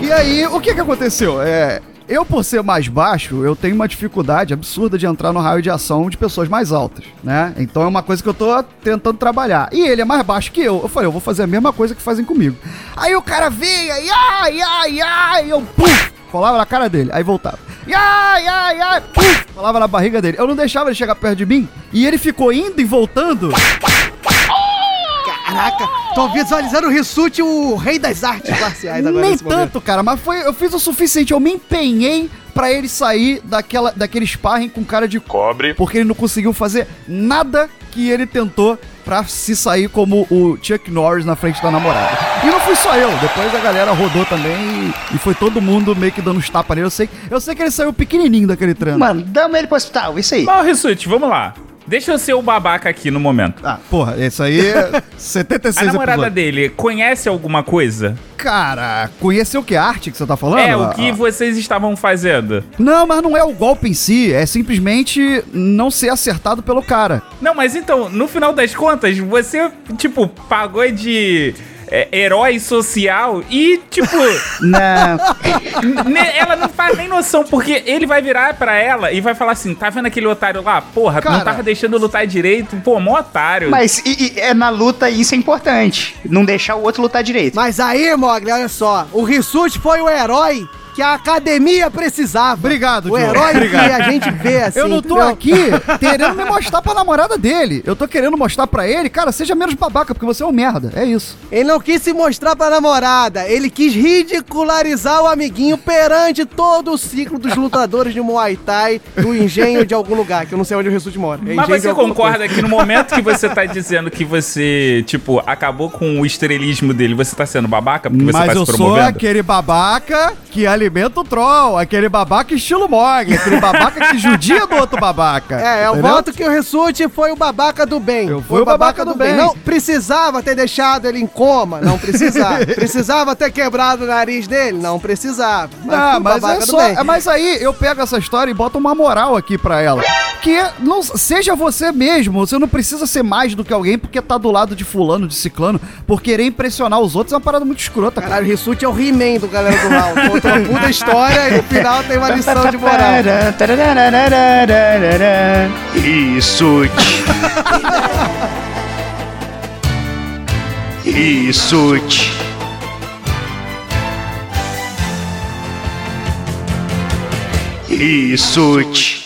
E aí, o que que aconteceu? É, Eu, por ser mais baixo, eu tenho uma dificuldade absurda de entrar no raio de ação de pessoas mais altas, né? Então é uma coisa que eu tô tentando trabalhar. E ele é mais baixo que eu. Eu falei, eu vou fazer a mesma coisa que fazem comigo. Aí o cara e ai, ai, ai, eu puf, colava na cara dele, aí voltava. Ai, ai, ai, puf, colava na barriga dele. Eu não deixava ele chegar perto de mim, e ele ficou indo e voltando. Caraca, tô visualizando o Rissuti, o rei das artes marciais agora Nem momento. tanto, cara, mas foi, eu fiz o suficiente, eu me empenhei pra ele sair daquela, daquele sparring com cara de Cobre. porque ele não conseguiu fazer nada que ele tentou pra se sair como o Chuck Norris na frente da namorada. E não fui só eu, depois a galera rodou também e, e foi todo mundo meio que dando uns tapas nele. Eu sei, eu sei que ele saiu pequenininho daquele treino. Mandamos ele pro hospital, isso aí. Mas, Rissuti, vamos lá. Deixa eu ser o babaca aqui no momento. Ah, porra, isso aí é 76 A namorada episódios. dele conhece alguma coisa? Cara, conheceu o que? Arte que você tá falando? É, o que Ah, vocês estavam fazendo. Não, mas não é o golpe em si, é simplesmente não ser acertado pelo cara. Não, mas então, no final das contas, você, tipo, pagou de é, herói social e, tipo. Não. ela não faz nem noção, porque ele vai virar pra ela e vai falar assim: tá vendo aquele otário lá? Porra, Cara. não tava deixando lutar direito. Pô, mó otário. Mas e- e é na luta isso é importante. Não deixar o outro lutar direito. Mas aí, Mogli, olha só. O Rissuti foi o herói que a academia precisava. Obrigado, O Diogo. herói Obrigado. que a gente vê assim. eu não tô entendeu? aqui querendo me mostrar pra namorada dele. Eu tô querendo mostrar pra ele, cara, seja menos babaca, porque você é um merda. É isso. Ele não quis se mostrar pra namorada, ele quis ridicularizar o amiguinho perante todo o ciclo dos lutadores de Muay Thai do engenho de algum lugar, que eu não sei onde o Rissuti mora. É Mas engenho de você alguma concorda coisa. que no momento que você tá dizendo que você, tipo, acabou com o estrelismo dele, você tá sendo babaca porque você Mas tá eu se sou promovendo? aquele babaca que alimenta o troll, aquele babaca estilo Mogli, aquele babaca que judia do outro babaca. É, eu entendeu? voto que o Rissuti foi o babaca do bem. Eu fui o babaca do bem. Não precisava ter deixado ele em coma, não precisava. precisava ter quebrado o nariz dele, não precisava. Não, fui o mas babaca é do só. bem. é, Mas aí eu pego essa história e boto uma moral aqui pra ela. Que não seja você mesmo. Você não precisa ser mais do que alguém porque tá do lado de fulano, de ciclano, por querer impressionar os outros é uma parada muito escrota, cara. Caralho, o Rissuti é o He-Man do galera do. Conta uma puta história e no final tem uma lição de moral. Isso. Isso. Isso. Everybody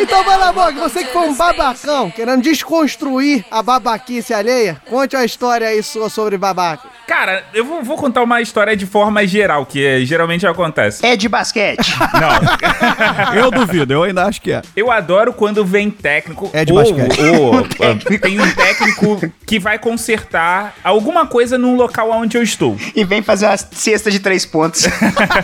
Então vai lá. Bog, você que foi um babacão, querendo desconstruir a babaquice alheia, conte uma história aí sua sobre babaca. Cara, eu vou, vou contar uma história de forma geral, que é, geralmente acontece. É de basquete. Não. Eu duvido, eu ainda acho que é. Eu adoro quando vem técnico. É de ou- basquete. ou, ah, tem um técnico que vai consertar alguma coisa num local onde eu estou. E vem fazer uma cesta de três pontos.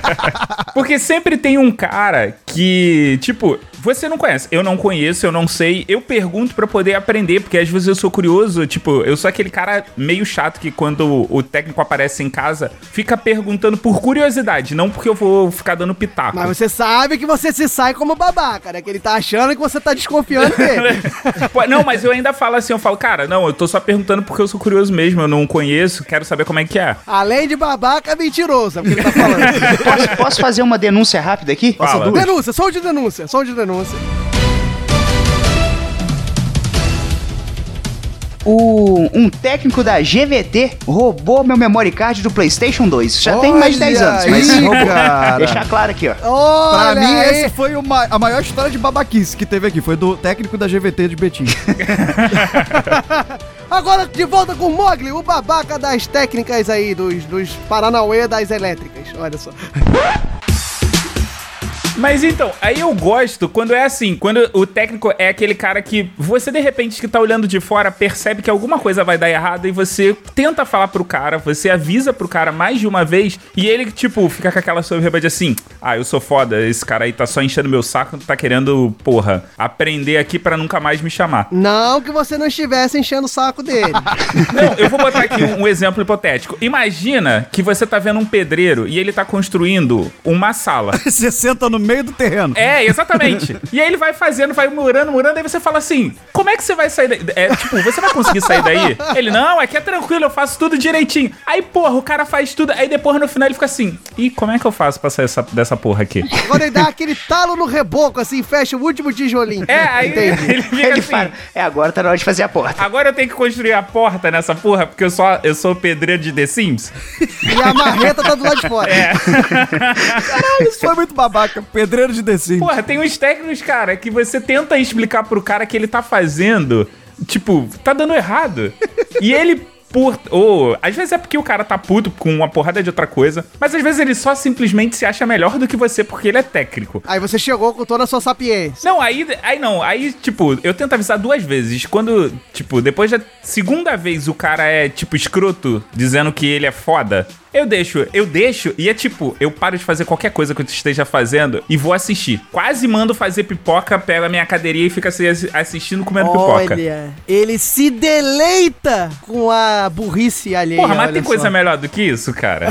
Porque sempre tem um cara que, tipo, você não conhece. Eu não conheço, eu não sei. Eu pergunto pra poder aprender, porque às vezes eu sou curioso. Tipo, eu sou aquele cara meio chato que quando o técnico aparece em casa, fica perguntando por curiosidade, não porque eu vou ficar dando pitaco. Mas você sabe que você se sai como babaca, né? Que ele tá achando que você tá desconfiando dele. Não, mas eu ainda falo assim, eu falo, cara, não, eu tô só perguntando porque eu sou curioso mesmo, eu não conheço, quero saber como é que é. Além de babaca, é mentiroso, é o que ele tá falando. Posso, posso fazer uma denúncia rápida aqui? Fala. denúncia, som de denúncia, som de denúncia. O, um técnico da GVT roubou meu memory card do PlayStation 2. Já tem mais de 10 anos, Olha mas aí, roubou. cara. Deixar claro aqui, ó. Pra Olha mim, aí. esse foi uma- a maior história de babaquice que teve aqui. Foi do técnico da GVT de Betim. Agora de volta com o Mogli, o babaca das técnicas aí, dos, dos Paranauê das elétricas. Olha só. Mas então, aí eu gosto quando é assim, quando o técnico é aquele cara que você de repente que tá olhando de fora percebe que alguma coisa vai dar errado e você tenta falar pro cara, você avisa pro cara mais de uma vez e ele tipo fica com aquela soberba de assim: "Ah, eu sou foda, esse cara aí tá só enchendo meu saco, tá querendo, porra, aprender aqui pra nunca mais me chamar". Não que você não estivesse enchendo o saco dele. Não, eu vou botar aqui um, um exemplo hipotético. Imagina que você tá vendo um pedreiro e ele tá construindo uma sala. Você senta no meio do terreno. É, exatamente. e aí ele vai fazendo, vai murando, murando, aí você fala assim: como é que você vai sair daí? É, tipo, você vai conseguir sair daí? Ele, não, aqui é tranquilo, eu faço tudo direitinho. Aí, porra, o cara faz tudo, aí depois no final ele fica assim: e como é que eu faço pra sair essa- dessa porra aqui? Quando ele dá aquele talo no reboco, assim, fecha o último tijolinho. É, aí Entendi. ele fica Ele assim. fala, é, agora tá na hora de fazer a porta. Agora eu tenho que construir a porta nessa porra, porque eu, só, eu sou pedreiro de The Sims. E a marreta tá do lado de fora. É. Caralho, isso foi muito babaca. Pedreiro de The Sims. Porra, tem uns técnicos, cara, que você tenta explicar pro cara que ele tá fazendo, tipo, tá dando errado. E ele, por. Ou, às vezes é porque o cara tá puto com uma porrada de outra coisa, mas às vezes ele só simplesmente se acha melhor do que você porque ele é técnico. Aí você chegou com toda a sua sapiência. Não, aí, aí não, aí, tipo, eu tento avisar duas vezes. Quando, tipo, depois da segunda vez o cara é, tipo, escroto, dizendo que ele é foda, eu deixo, eu deixo, e é tipo, eu paro de fazer qualquer coisa que eu esteja fazendo e vou assistir. Quase mando fazer pipoca, pego a minha cadeirinha e fica assim, assi- assistindo comendo pipoca. Olha, ele se deleita com a burrice alheia. Porra, mas tem coisa só. melhor do que isso, cara?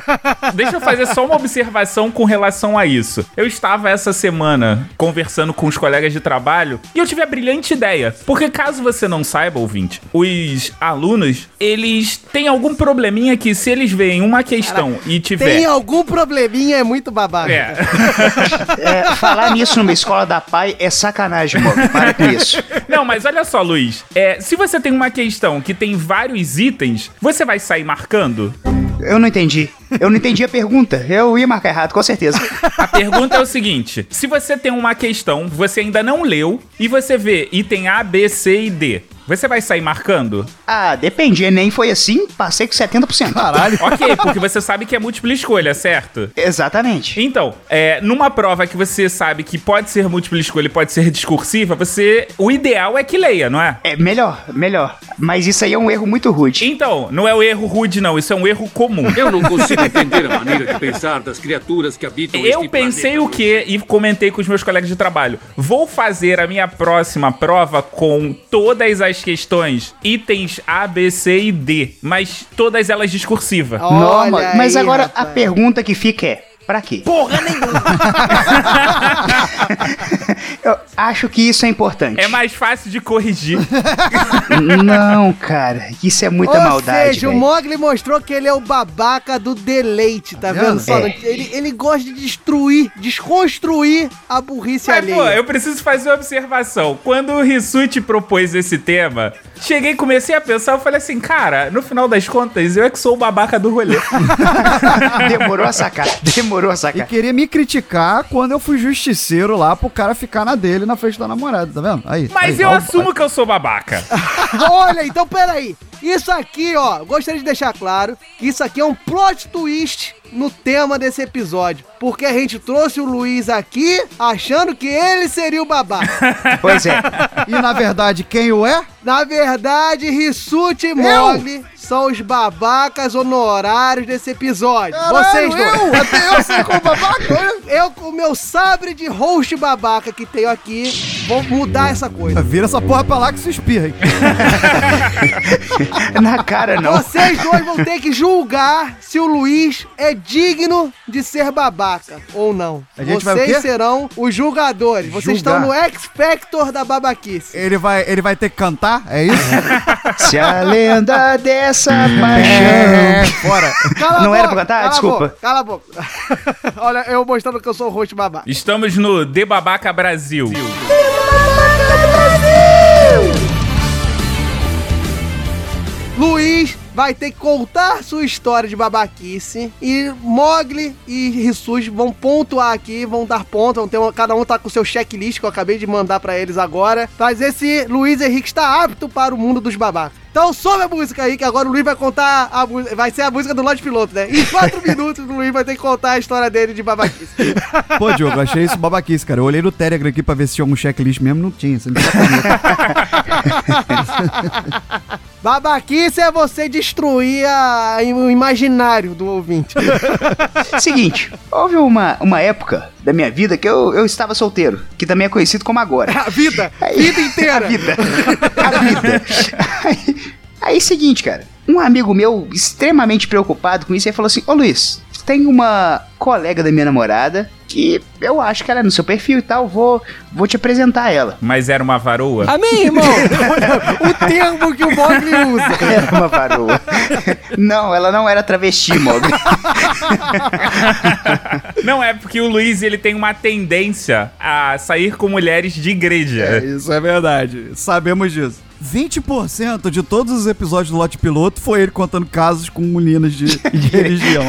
Deixa eu fazer só uma observação com relação a isso. Eu estava essa semana conversando com os colegas de trabalho e eu tive a brilhante ideia. Porque caso você não saiba, ouvinte, os alunos, eles têm algum probleminha que se eles veem uma questão e tiver... Tem algum probleminha, é muito babaca. É. É, falar nisso numa escola da pai é sacanagem, mano. Para com isso. Não, mas olha só, Luiz. É, se você tem uma questão que tem vários itens, você vai sair marcando? Eu não entendi. Eu não entendi a pergunta. Eu ia marcar errado, com certeza. A pergunta é o seguinte: se você tem uma questão, você ainda não leu e você vê item A, B, C e D, você vai sair marcando? Ah, depende. Enem foi assim, passei com 70%. Caralho. Ok, porque você sabe que é múltipla escolha, certo? Exatamente. Então, é, numa prova que você sabe que pode ser múltipla escolha e pode ser discursiva, você. O ideal é que leia, não é? É melhor, melhor. Mas isso aí é um erro muito rude. Então, não é o erro rude, não, isso é um erro comum. Eu não consigo entender a maneira de pensar das criaturas que habitam Eu este pensei planeta. o quê? E comentei com os meus colegas de trabalho. Vou fazer a minha próxima prova com todas as questões, itens A, B, C e D, mas todas elas discursivas. Não, mas- agora a rapaz. pergunta que fica é: pra quê? Porra nenhuma. Eu acho que isso é importante. É mais fácil de corrigir. Não, cara, isso é muita Ou maldade. seja, o velho. Mogli mostrou que ele é o babaca do deleite, tá vendo? só? É. Ele, ele gosta de destruir, desconstruir a burrice Mas, alheia. pô, eu preciso fazer uma observação. Quando o Rissuti propôs esse tema, cheguei, comecei a pensar, eu falei assim, cara, no final das contas, eu é que sou o babaca do rolê. Demorou a sacar. Demorou a E sacar. queria me criticar quando eu fui justiceiro lá pro cara ficar na dele na frente da namorada, tá vendo? Aí. Mas aí, eu ó, assumo que eu sou babaca. Olha, então peraí. Isso aqui, ó, gostaria de deixar claro isso aqui é um plot twist no tema desse episódio. Porque a gente trouxe o Luiz aqui achando que ele seria o babaca. Pois é. E na verdade, quem o é? Na verdade, Rissuti e Mogli são os babacas honorários desse episódio. Vocês dois. eu? Até eu sei como babaca? olha. Eu, com o meu sabre de host babaca que tenho aqui, vou mudar essa coisa. Vira essa porra pra lá que se espirra, hein? Na cara não. Vocês dois vão ter que julgar se o Luiz é digno de ser babaca ou não. A gente vai o Vocês quê? serão os julgadores. Vocês Julgar. estão no X Factor da babaquice. Ele vai, ele vai ter que cantar, é isso? Se a lenda dessa paixão. É, fora. Cala a Não era boca, pra cantar? cala Desculpa. boca, Cala a boca. Olha, eu mostrando que eu sou o host babaca. Estamos no The Babaca Brasil. Luiz vai ter que contar sua história de babaquice e Mogli e Rissus vão pontuar aqui, vão dar ponto, vão ter uma- cada um tá com seu checklist que eu acabei de mandar pra eles agora, pra dizer se Luiz Henrique está apto para o mundo dos babacas. Então sobe a música aí, que agora o Luiz vai contar a música, vai ser a música do Lote Piloto, né? Em quatro minutos o Luiz vai ter que contar a história dele de babaquice. Pô, Diogo, achei isso babaquice, cara. Eu olhei no Telegram aqui pra ver se tinha algum checklist mesmo, não tinha. Você não tá Babaquice é você destruir a- o imaginário do ouvinte. Seguinte, houve uma, uma época da minha vida que eu, eu estava solteiro, que também é conhecido como agora. A vida, Aí- vida inteira. A vida. A vida. Aí, aí, seguinte, cara. Um amigo meu, extremamente preocupado com isso, ele falou assim: Ô Luiz, tem uma colega da minha namorada que eu acho que ela é no seu perfil e tal, vou, vou te apresentar ela. Mas era uma varoa? Amém, irmão? o termo que o Mogli usa. Era uma varoa. Não, ela não era travesti, Mogli. Não, é porque o Luiz ele tem uma tendência a sair com mulheres de igreja. É, isso é verdade. Sabemos disso. 20% de todos os episódios do Lote Piloto foi ele contando casos com meninas de, de religião.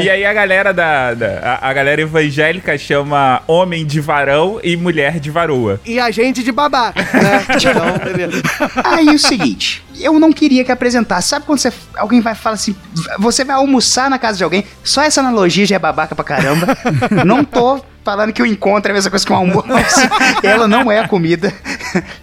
E aí a galera da, da- a, a galera evangélica chama homem de varão e mulher de varoa. E a gente de babaca, né? Então, beleza. Aí o seguinte, eu não queria que apresentasse. Sabe quando você, alguém vai falar assim, você vai almoçar na casa de alguém, só essa analogia já é babaca pra caramba. não tô falando que o encontro é a mesma coisa que um almoço. Ela não é a comida.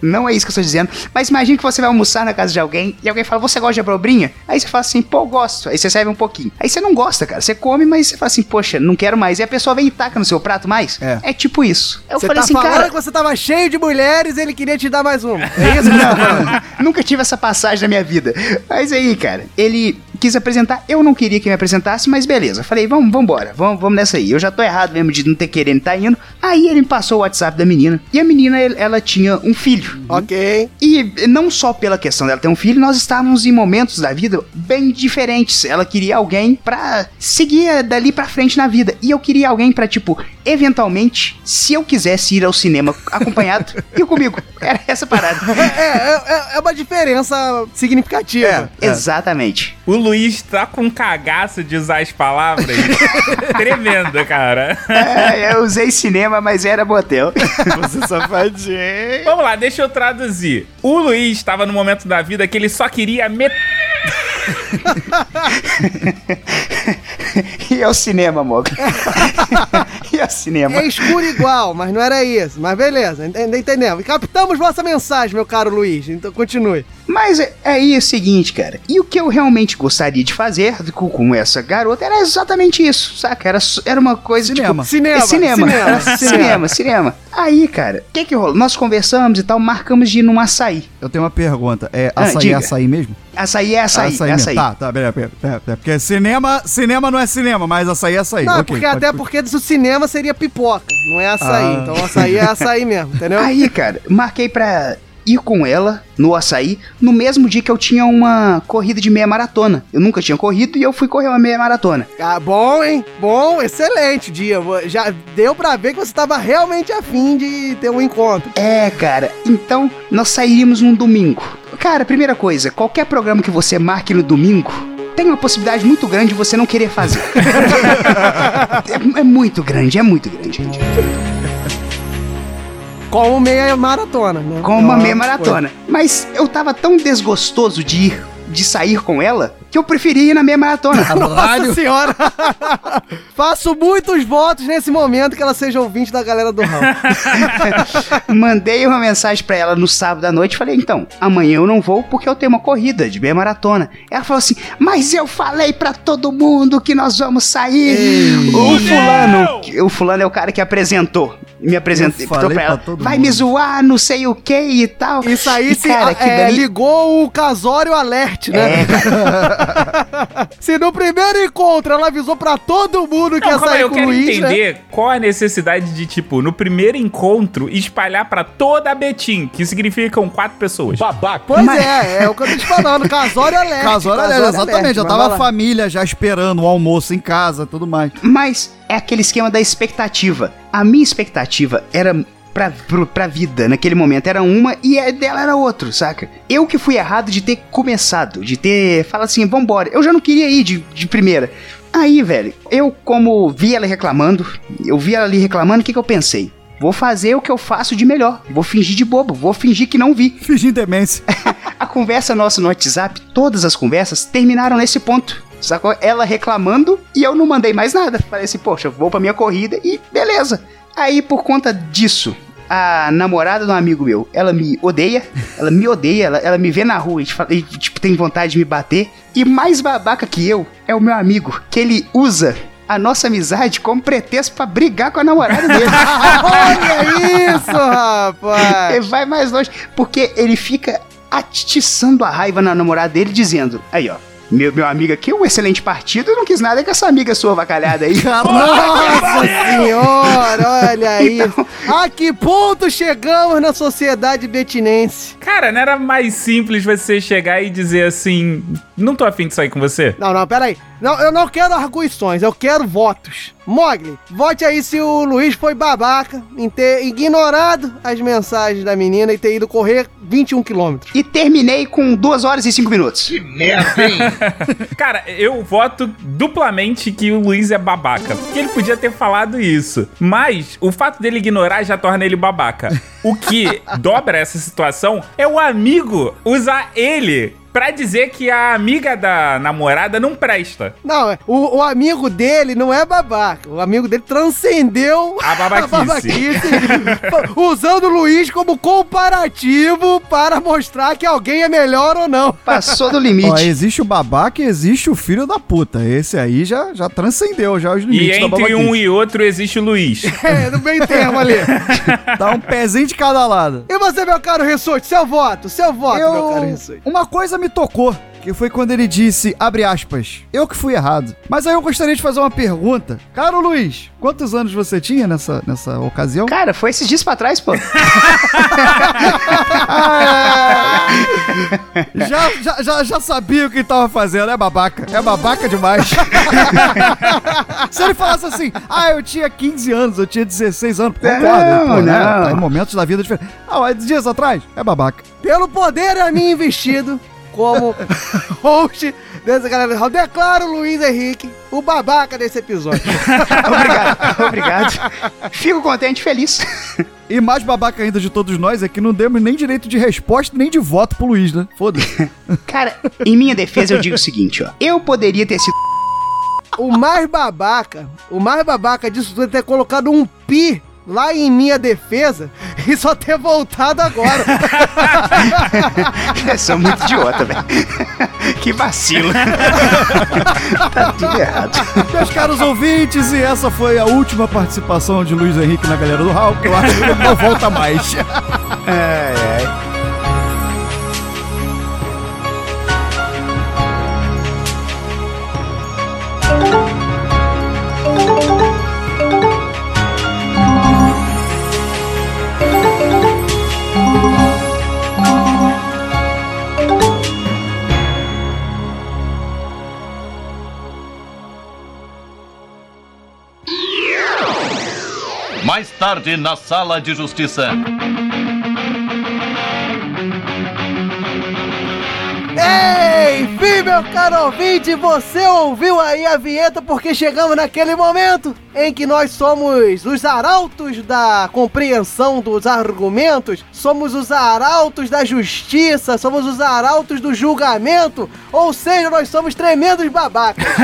Não é isso que eu estou dizendo. Mas imagine que você vai almoçar na casa de alguém e alguém fala, você gosta de abobrinha? Aí você fala assim, pô, eu gosto. Aí você serve um pouquinho. Aí você não gosta, cara. Você come, mas você fala assim, poxa, não quero mais. E a pessoa vem e taca no seu prato mais. É, tipo isso. Eu você falei tá assim, falando cara... que você tava cheio de mulheres e ele queria te dar mais uma. É isso que você tá falando? Não, nunca tive essa passagem na minha vida. Mas aí, cara, ele quis apresentar. Eu não queria que me apresentasse, mas beleza. Falei, vamos, vamos embora, vamos, vamos nessa aí. Eu já tô errado mesmo de não ter querendo tá indo. Aí ele me passou o WhatsApp da menina. E a menina, el- ela tinha um filho. Ok. E não só pela questão dela ter um filho, nós estávamos em momentos da vida bem diferentes. Ela queria alguém pra seguir dali pra frente na vida. E eu queria alguém pra, tipo, eventualmente, se eu quisesse ir ao cinema acompanhado, ir comigo. Era essa parada. É, é, é uma diferença significativa. Exatamente. O Luiz tá com cagaço de usar as palavras. Tremendo, cara. É, eu usei cinema, mas era motel. Você safadinho. Vamos lá, deixa eu traduzir. O Luiz estava no momento da vida que ele só queria met... e ao cinema, Moga. e ao cinema. É escuro igual, mas não era isso. Mas beleza, ent- entendemos. Captamos vossa mensagem, meu caro Luiz. Então continue. Mas é, é aí o seguinte, cara. E o que eu realmente gostaria de fazer com, com essa garota era exatamente isso, saca? Era, era uma coisa Cinema. tipo... Cinema, É cinema. cinema, cinema. cinema, cinema. Aí, cara, o que que rolou? Nós conversamos e tal, marcamos de ir num açaí. Eu tenho uma pergunta. É Ah, açaí é diga. açaí mesmo? Açaí é açaí, é mesmo. açaí. Tá, tá, beleza, beleza. Porque cinema, cinema não é cinema, mas açaí é açaí. Não, ok, porque pode- até porque o cinema seria pipoca, não é açaí. Ah. Então açaí é açaí mesmo, entendeu? Aí, cara, marquei pra ir com ela no açaí no mesmo dia que eu tinha uma corrida de meia maratona. Eu nunca tinha corrido e eu fui correr uma meia maratona. Ah, bom, hein? Bom, excelente dia. Já deu pra ver que você tava realmente afim de ter um encontro. É, cara. Então, nós sairíamos num domingo. Cara, primeira coisa, qualquer programa que você marque no domingo, tem uma possibilidade muito grande de você não querer fazer. é, é muito grande, é muito grande, gente. Com meia maratona, né? Com uma meia maratona. Mas eu tava tão desgostoso de ir, de sair com ela, que eu preferia ir na meia maratona. Nossa senhora! Faço muitos votos nesse momento que ela seja ouvinte da galera do Raul. Mandei uma mensagem pra ela no sábado à noite. Falei, então, amanhã eu não vou porque eu tenho uma corrida de meia maratona. Ela falou assim, mas eu falei pra todo mundo que nós vamos sair. o fulano, o fulano é o cara que apresentou. Me apresentou pra ela. pra todo Vai mundo." me zoar, não sei o que e tal. Isso aí E, se, cara, é, que dali- ligou o casório alert, né? Se no primeiro encontro ela avisou pra todo mundo que Não, ia sair eu com o quero Luiz, né? entender qual a necessidade de, tipo, no primeiro encontro, espalhar pra toda a Betim, que significam quatro pessoas. Babaca. Pois é, é o que eu tô te falando, casório alert. Casório, casório exatamente. já mas tava a família já esperando o almoço em casa tudo mais. Mas é aquele esquema da expectativa. A minha expectativa era pra, pro- pra vida naquele momento era uma e a dela era outra, saca? Eu que fui errado de ter começado, de ter falado assim, vambora. Eu já não queria ir de, de primeira. Aí, velho, eu como vi ela reclamando, eu vi ela ali reclamando, o que, que eu pensei? Vou fazer o que eu faço de melhor. Vou fingir de bobo, vou fingir que não vi. Fingir demência. a conversa nossa no WhatsApp, todas as conversas terminaram nesse ponto. Sacou? Ela reclamando e eu não mandei mais nada. Falei assim, poxa, vou pra minha corrida e beleza. Aí, por conta disso, a namorada de um amigo meu, ela me odeia, ela me odeia, ela, ela me vê na rua e, e, tipo, tem vontade de me bater. E mais babaca que eu é o meu amigo, que ele usa a nossa amizade como pretexto pra brigar com a namorada dele. Olha isso, rapaz! Ele vai mais longe, porque ele fica atiçando a raiva na namorada dele, dizendo: Aí, ó, Meu, meu amigo aqui é um excelente partido, eu não quis nada com essa amiga sua vacalhada aí. Nossa senhora, olha aí. A que ponto chegamos na sociedade betinense? Cara, não era mais simples você chegar e dizer assim: não tô afim de sair com você? Não, não, peraí. Não, eu não quero arguições, eu quero votos. Mogli, vote aí se o Luiz foi babaca em ter ignorado as mensagens da menina e ter ido correr 21 quilômetros. E terminei com 2 horas e 5 minutos. Que merda, hein? Cara, eu voto duplamente que o Luiz é babaca. Porque ele podia ter falado isso. Mas o fato dele ignorar já torna ele babaca. O que dobra essa situação é o amigo usar ele pra dizer que a amiga da namorada não presta. Não, é, o, o amigo dele não é babaca. O amigo dele transcendeu A babaquice. usando o Luiz como comparativo para mostrar que alguém é melhor ou não. Passou do limite. Ó, existe o babaca e existe o filho da puta. Esse aí já, já transcendeu já os E limites da entre babaquice. um e outro existe o Luiz. É, no meio termo ali. Dá um pezinho de cada lado. E você, meu caro Rissuti, seu voto, seu voto, meu caro Eu... Rissuti. Uma coisa me tocou, que foi quando ele disse, abre aspas, eu que fui errado. Mas aí eu gostaria de fazer uma pergunta. Caro Luiz, quantos anos você tinha nessa, nessa ocasião? Cara, foi esses dias pra trás, pô. já, já, já, já sabia o que ele tava fazendo, é babaca. É babaca demais. Se ele falasse assim, ah, eu tinha 15 anos, eu tinha 16 anos, concordo. Não, pô, né? Tá em momentos da vida diferentes. Ah, mas dias atrás, é babaca. Pelo poder a mim investido como host dessa galera, eu declaro Luiz Henrique o babaca desse episódio. obrigado, obrigado. Fico contente, feliz. E mais babaca ainda de todos nós é que não demos nem direito de resposta nem de voto pro Luiz, né? Foda-se. Cara, em minha defesa eu digo o seguinte, ó. Eu poderia ter sido O mais babaca, o mais babaca disso tudo é ter colocado um pi lá em minha defesa e só ter voltado agora. Eu sou muito idiota, velho. Que vacilo. tá tudo errado. Meus caros ouvintes, e essa foi a última participação de Luiz Henrique na galera do que eu acho que ele não volta mais. Ai, ai. Mais tarde, na Sala de Justiça. Enfim, meu caro ouvinte, você ouviu aí a vinheta porque chegamos naquele momento em que nós somos os arautos da compreensão dos argumentos, somos os arautos da justiça, somos os arautos do julgamento, ou seja, nós somos tremendos babacas.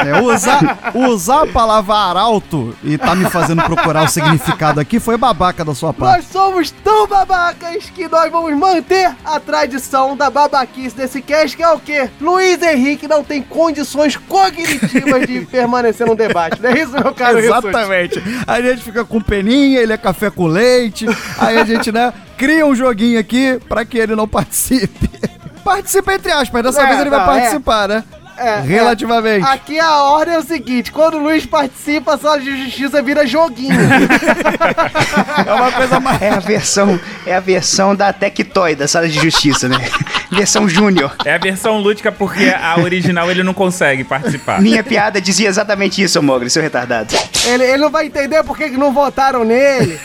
É, usar, usar a palavra arauto e tá me fazendo procurar o significado aqui foi babaca da sua parte. Nós somos tão babacas que nós vamos manter a tradição da babaquice desse cast, que é o quê? Luiz Henrique não tem condições cognitivas de permanecer no debate, não é isso, Exatamente. Aí a gente fica com peninha, ele é café com leite. Aí a gente, né, cria um joguinho aqui pra que ele não participe. Participa entre aspas, dessa É, vez ele vai não, participar, né? É, Relativamente. é. Aqui a ordem é o seguinte: quando o Luiz participa, a sala de justiça vira joguinho. É uma coisa mais. É a versão, é a versão da Tectoy da sala de justiça, né? versão júnior. É a versão lúdica porque a original ele não consegue participar. Minha piada dizia exatamente isso, Mogli, seu retardado. ele, ele não vai entender por que não votaram nele.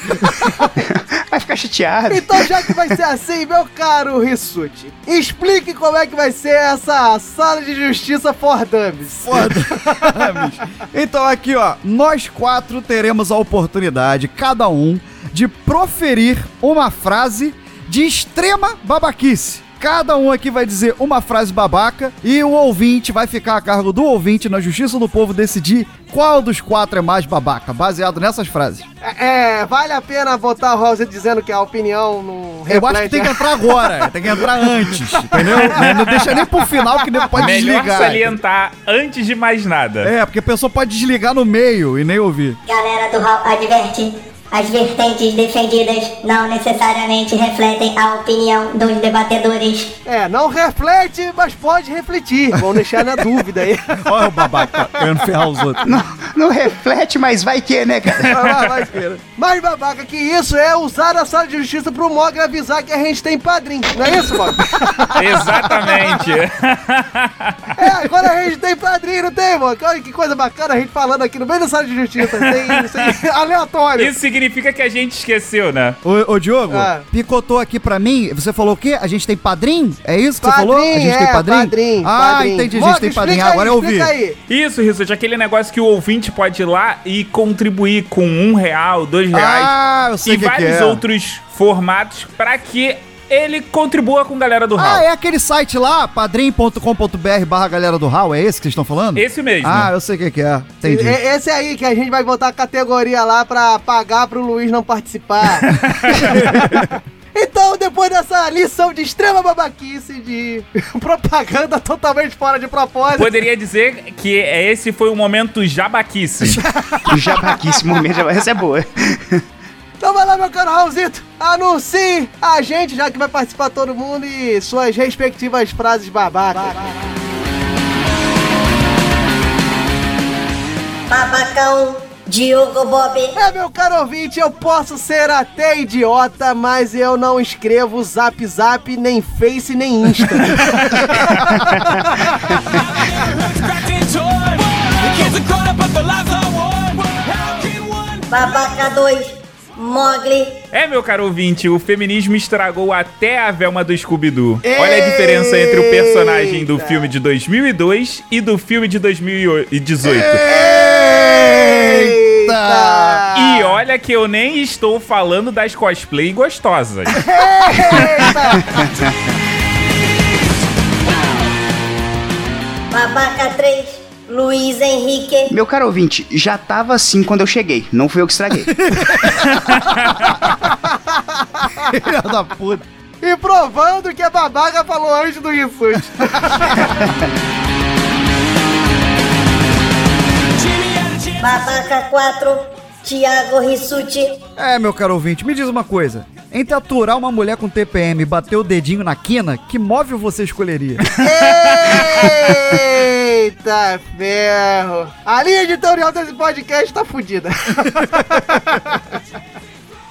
Vai ficar chateado. Então, já que vai ser assim, meu caro Rissuti, explique como é que vai ser essa sala de justiça for dummies. Então aqui, ó, nós quatro teremos a oportunidade, cada um, de proferir uma frase de extrema babaquice. Cada um aqui vai dizer uma frase babaca e o ouvinte vai ficar a cargo do ouvinte na Justiça do Povo decidir qual dos quatro é mais babaca, baseado nessas frases. É, é, vale a pena votar o Rosa dizendo que a opinião não Eu acho que tem que entrar agora, tem que entrar antes, entendeu? Não deixa nem pro final que nem pode Melhor desligar. salientar antes de mais nada. É, porque a pessoa pode desligar no meio e nem ouvir. Galera do Hall adverte. As vertentes defendidas não necessariamente refletem a opinião dos debatedores. É, não reflete, mas pode refletir. Vamos deixar na dúvida aí. Olha o babaca querendo ferrar os outros. Não, não reflete, mas vai que, né, cara? Vai, vai, filho. Mais babaca que isso é usar a sala de justiça pro Mogli avisar que a gente tem padrinho. Não é isso, Mogli? Exatamente. É, agora a gente tem padrinho, não tem, Mogli? Olha que coisa bacana a gente falando aqui no meio da sala de justiça. Sem, sem aleatório. Isso significa que a gente esqueceu, né? Ô, ô, Diogo, Ah. picotou aqui pra mim. Você falou o quê? A gente tem padrinho? É isso que você Padrinho, falou? A gente tem é, padrinho? padrinho, Ah, padrinho. entendi. A gente tem padrinho. aí, Agora eu ouvi. aí. Isso, Rissuti, aquele negócio que o ouvinte pode ir lá e contribuir com um real, dois reais Ah, eu sei e que que vários é. outros formatos pra que ele contribua com a galera do Ah, Hall. é aquele site lá, padrim.com.br barra galera do Hall, é esse que vocês estão falando? Esse mesmo. Ah, eu sei o que que é. Entendi. E- Esse aí que a gente vai botar a categoria lá pra pagar pro Luiz não participar. então, depois dessa lição de extrema babaquice, de propaganda totalmente fora de propósito. Poderia dizer que esse foi o momento jabaquice. O jabaquice momento, jaba- essa é boa. Então vai lá, meu caro Raulzito, anuncie a gente, já que vai participar todo mundo, e suas respectivas frases babacas. Babacão Diogo Bob. É, meu caro ouvinte, eu posso ser até idiota, mas eu não escrevo zap zap, nem face, nem insta. Babaca 2, Mogli. É, meu caro ouvinte, o feminismo estragou até a Velma do Scooby-Doo. Olha a diferença entre o personagem do filme de 2002 e do filme de 2018. Eita! E olha que eu nem estou falando das cosplay gostosas. Babaca 3, Luiz Henrique. Meu caro ouvinte, já tava assim quando eu cheguei. Não fui eu que estraguei. Filha da puta. E provando que a babaca falou antes do Rissuti. Babaca 4, Thiago Rissuti. É, meu caro ouvinte, me diz uma coisa. Entre aturar uma mulher com TPM e bater o dedinho na quina, que móvel você escolheria? Eita ferro! A linha editorial desse podcast tá fodida.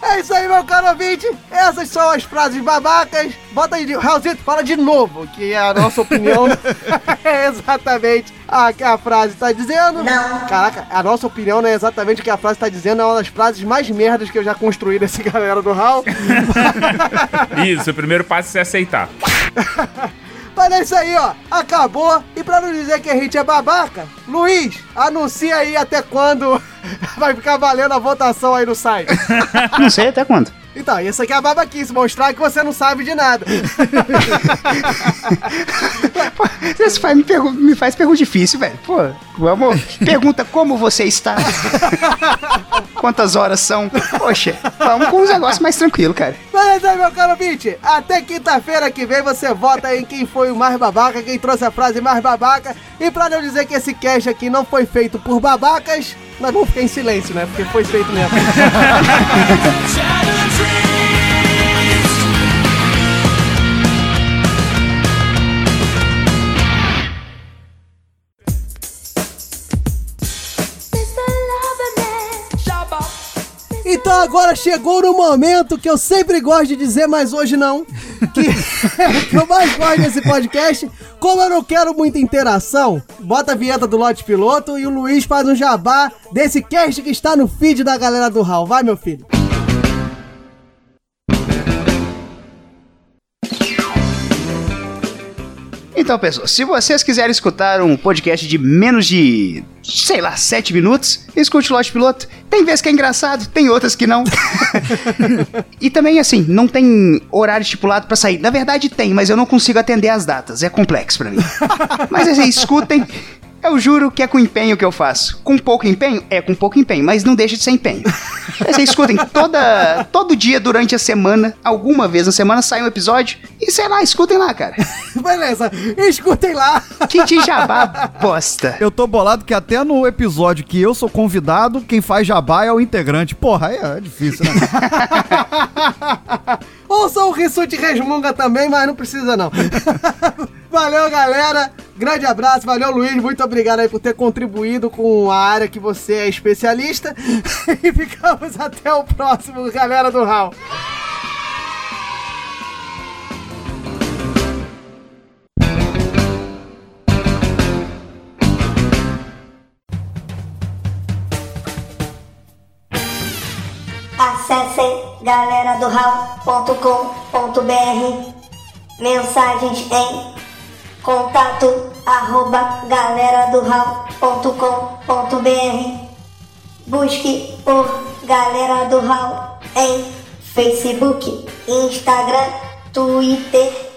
É isso aí, meu caro ouvinte. Essas são as frases babacas. Bota aí, de- Raulzito, fala de novo, que a nossa opinião é exatamente a que a frase tá dizendo. Não. Caraca, a nossa opinião não é exatamente o que a frase tá dizendo, é uma das frases mais merdas que eu já construí desse galera do Raul. Isso, o primeiro passo é aceitar. Mas é isso aí, ó. Acabou. E pra não dizer que a gente é babaca, Luiz, anuncia aí até quando vai ficar valendo a votação aí no site. Não sei até quando. Então, isso aqui é a babaquice, mostrar que você não sabe de nada. Você faz, me, me faz pergunta difícil, velho. Pô, vamos. Pergunta como você está. Quantas horas são? Poxa, vamos com uns negócios mais tranquilos, cara. Mas é isso aí, meu caro ouvinte. Até quinta-feira que vem você vota em quem foi o mais babaca, quem trouxe a frase mais babaca. E pra não dizer que esse cast aqui não foi feito por babacas, nós vamos ficar em silêncio, né? Porque foi feito mesmo. Então agora chegou no momento que eu sempre gosto de dizer, mas hoje não. Que, que eu mais gosto desse podcast. Como eu não quero muita interação, bota a vinheta do lote piloto e o Luiz faz um jabá desse cast que está no feed da galera do Hall. Vai, meu filho. Então, pessoal, se vocês quiserem escutar um podcast de menos de, sei lá, 7 minutos, escute o Lote Piloto. Tem vezes que é engraçado, tem outras que não. e também, assim, não tem horário estipulado pra sair. Na verdade, tem, mas eu não consigo atender as datas. É complexo pra mim. mas, assim, escutem. Eu juro que é com empenho que eu faço. Com pouco empenho? É com pouco empenho, mas não deixa de ser empenho. Vocês escutem toda, todo dia durante a semana, alguma vez na semana sai um episódio e sei lá, escutem lá, cara. Beleza, escutem lá. Que de jabá bosta. Eu tô bolado que até no episódio que eu sou convidado, quem faz jabá é o integrante. Porra, aí é difícil, né? Ouçam o Rissuti Resmunga também, mas não precisa não. Valeu, galera. Grande abraço. Valeu, Luiz. Muito obrigado aí por ter contribuído com a área que você é especialista. e ficamos até o próximo, galera do Hall. Acessem galera do Mensagens em contato arroba galera do Busque por Galera do Hall em Facebook, Instagram, Twitter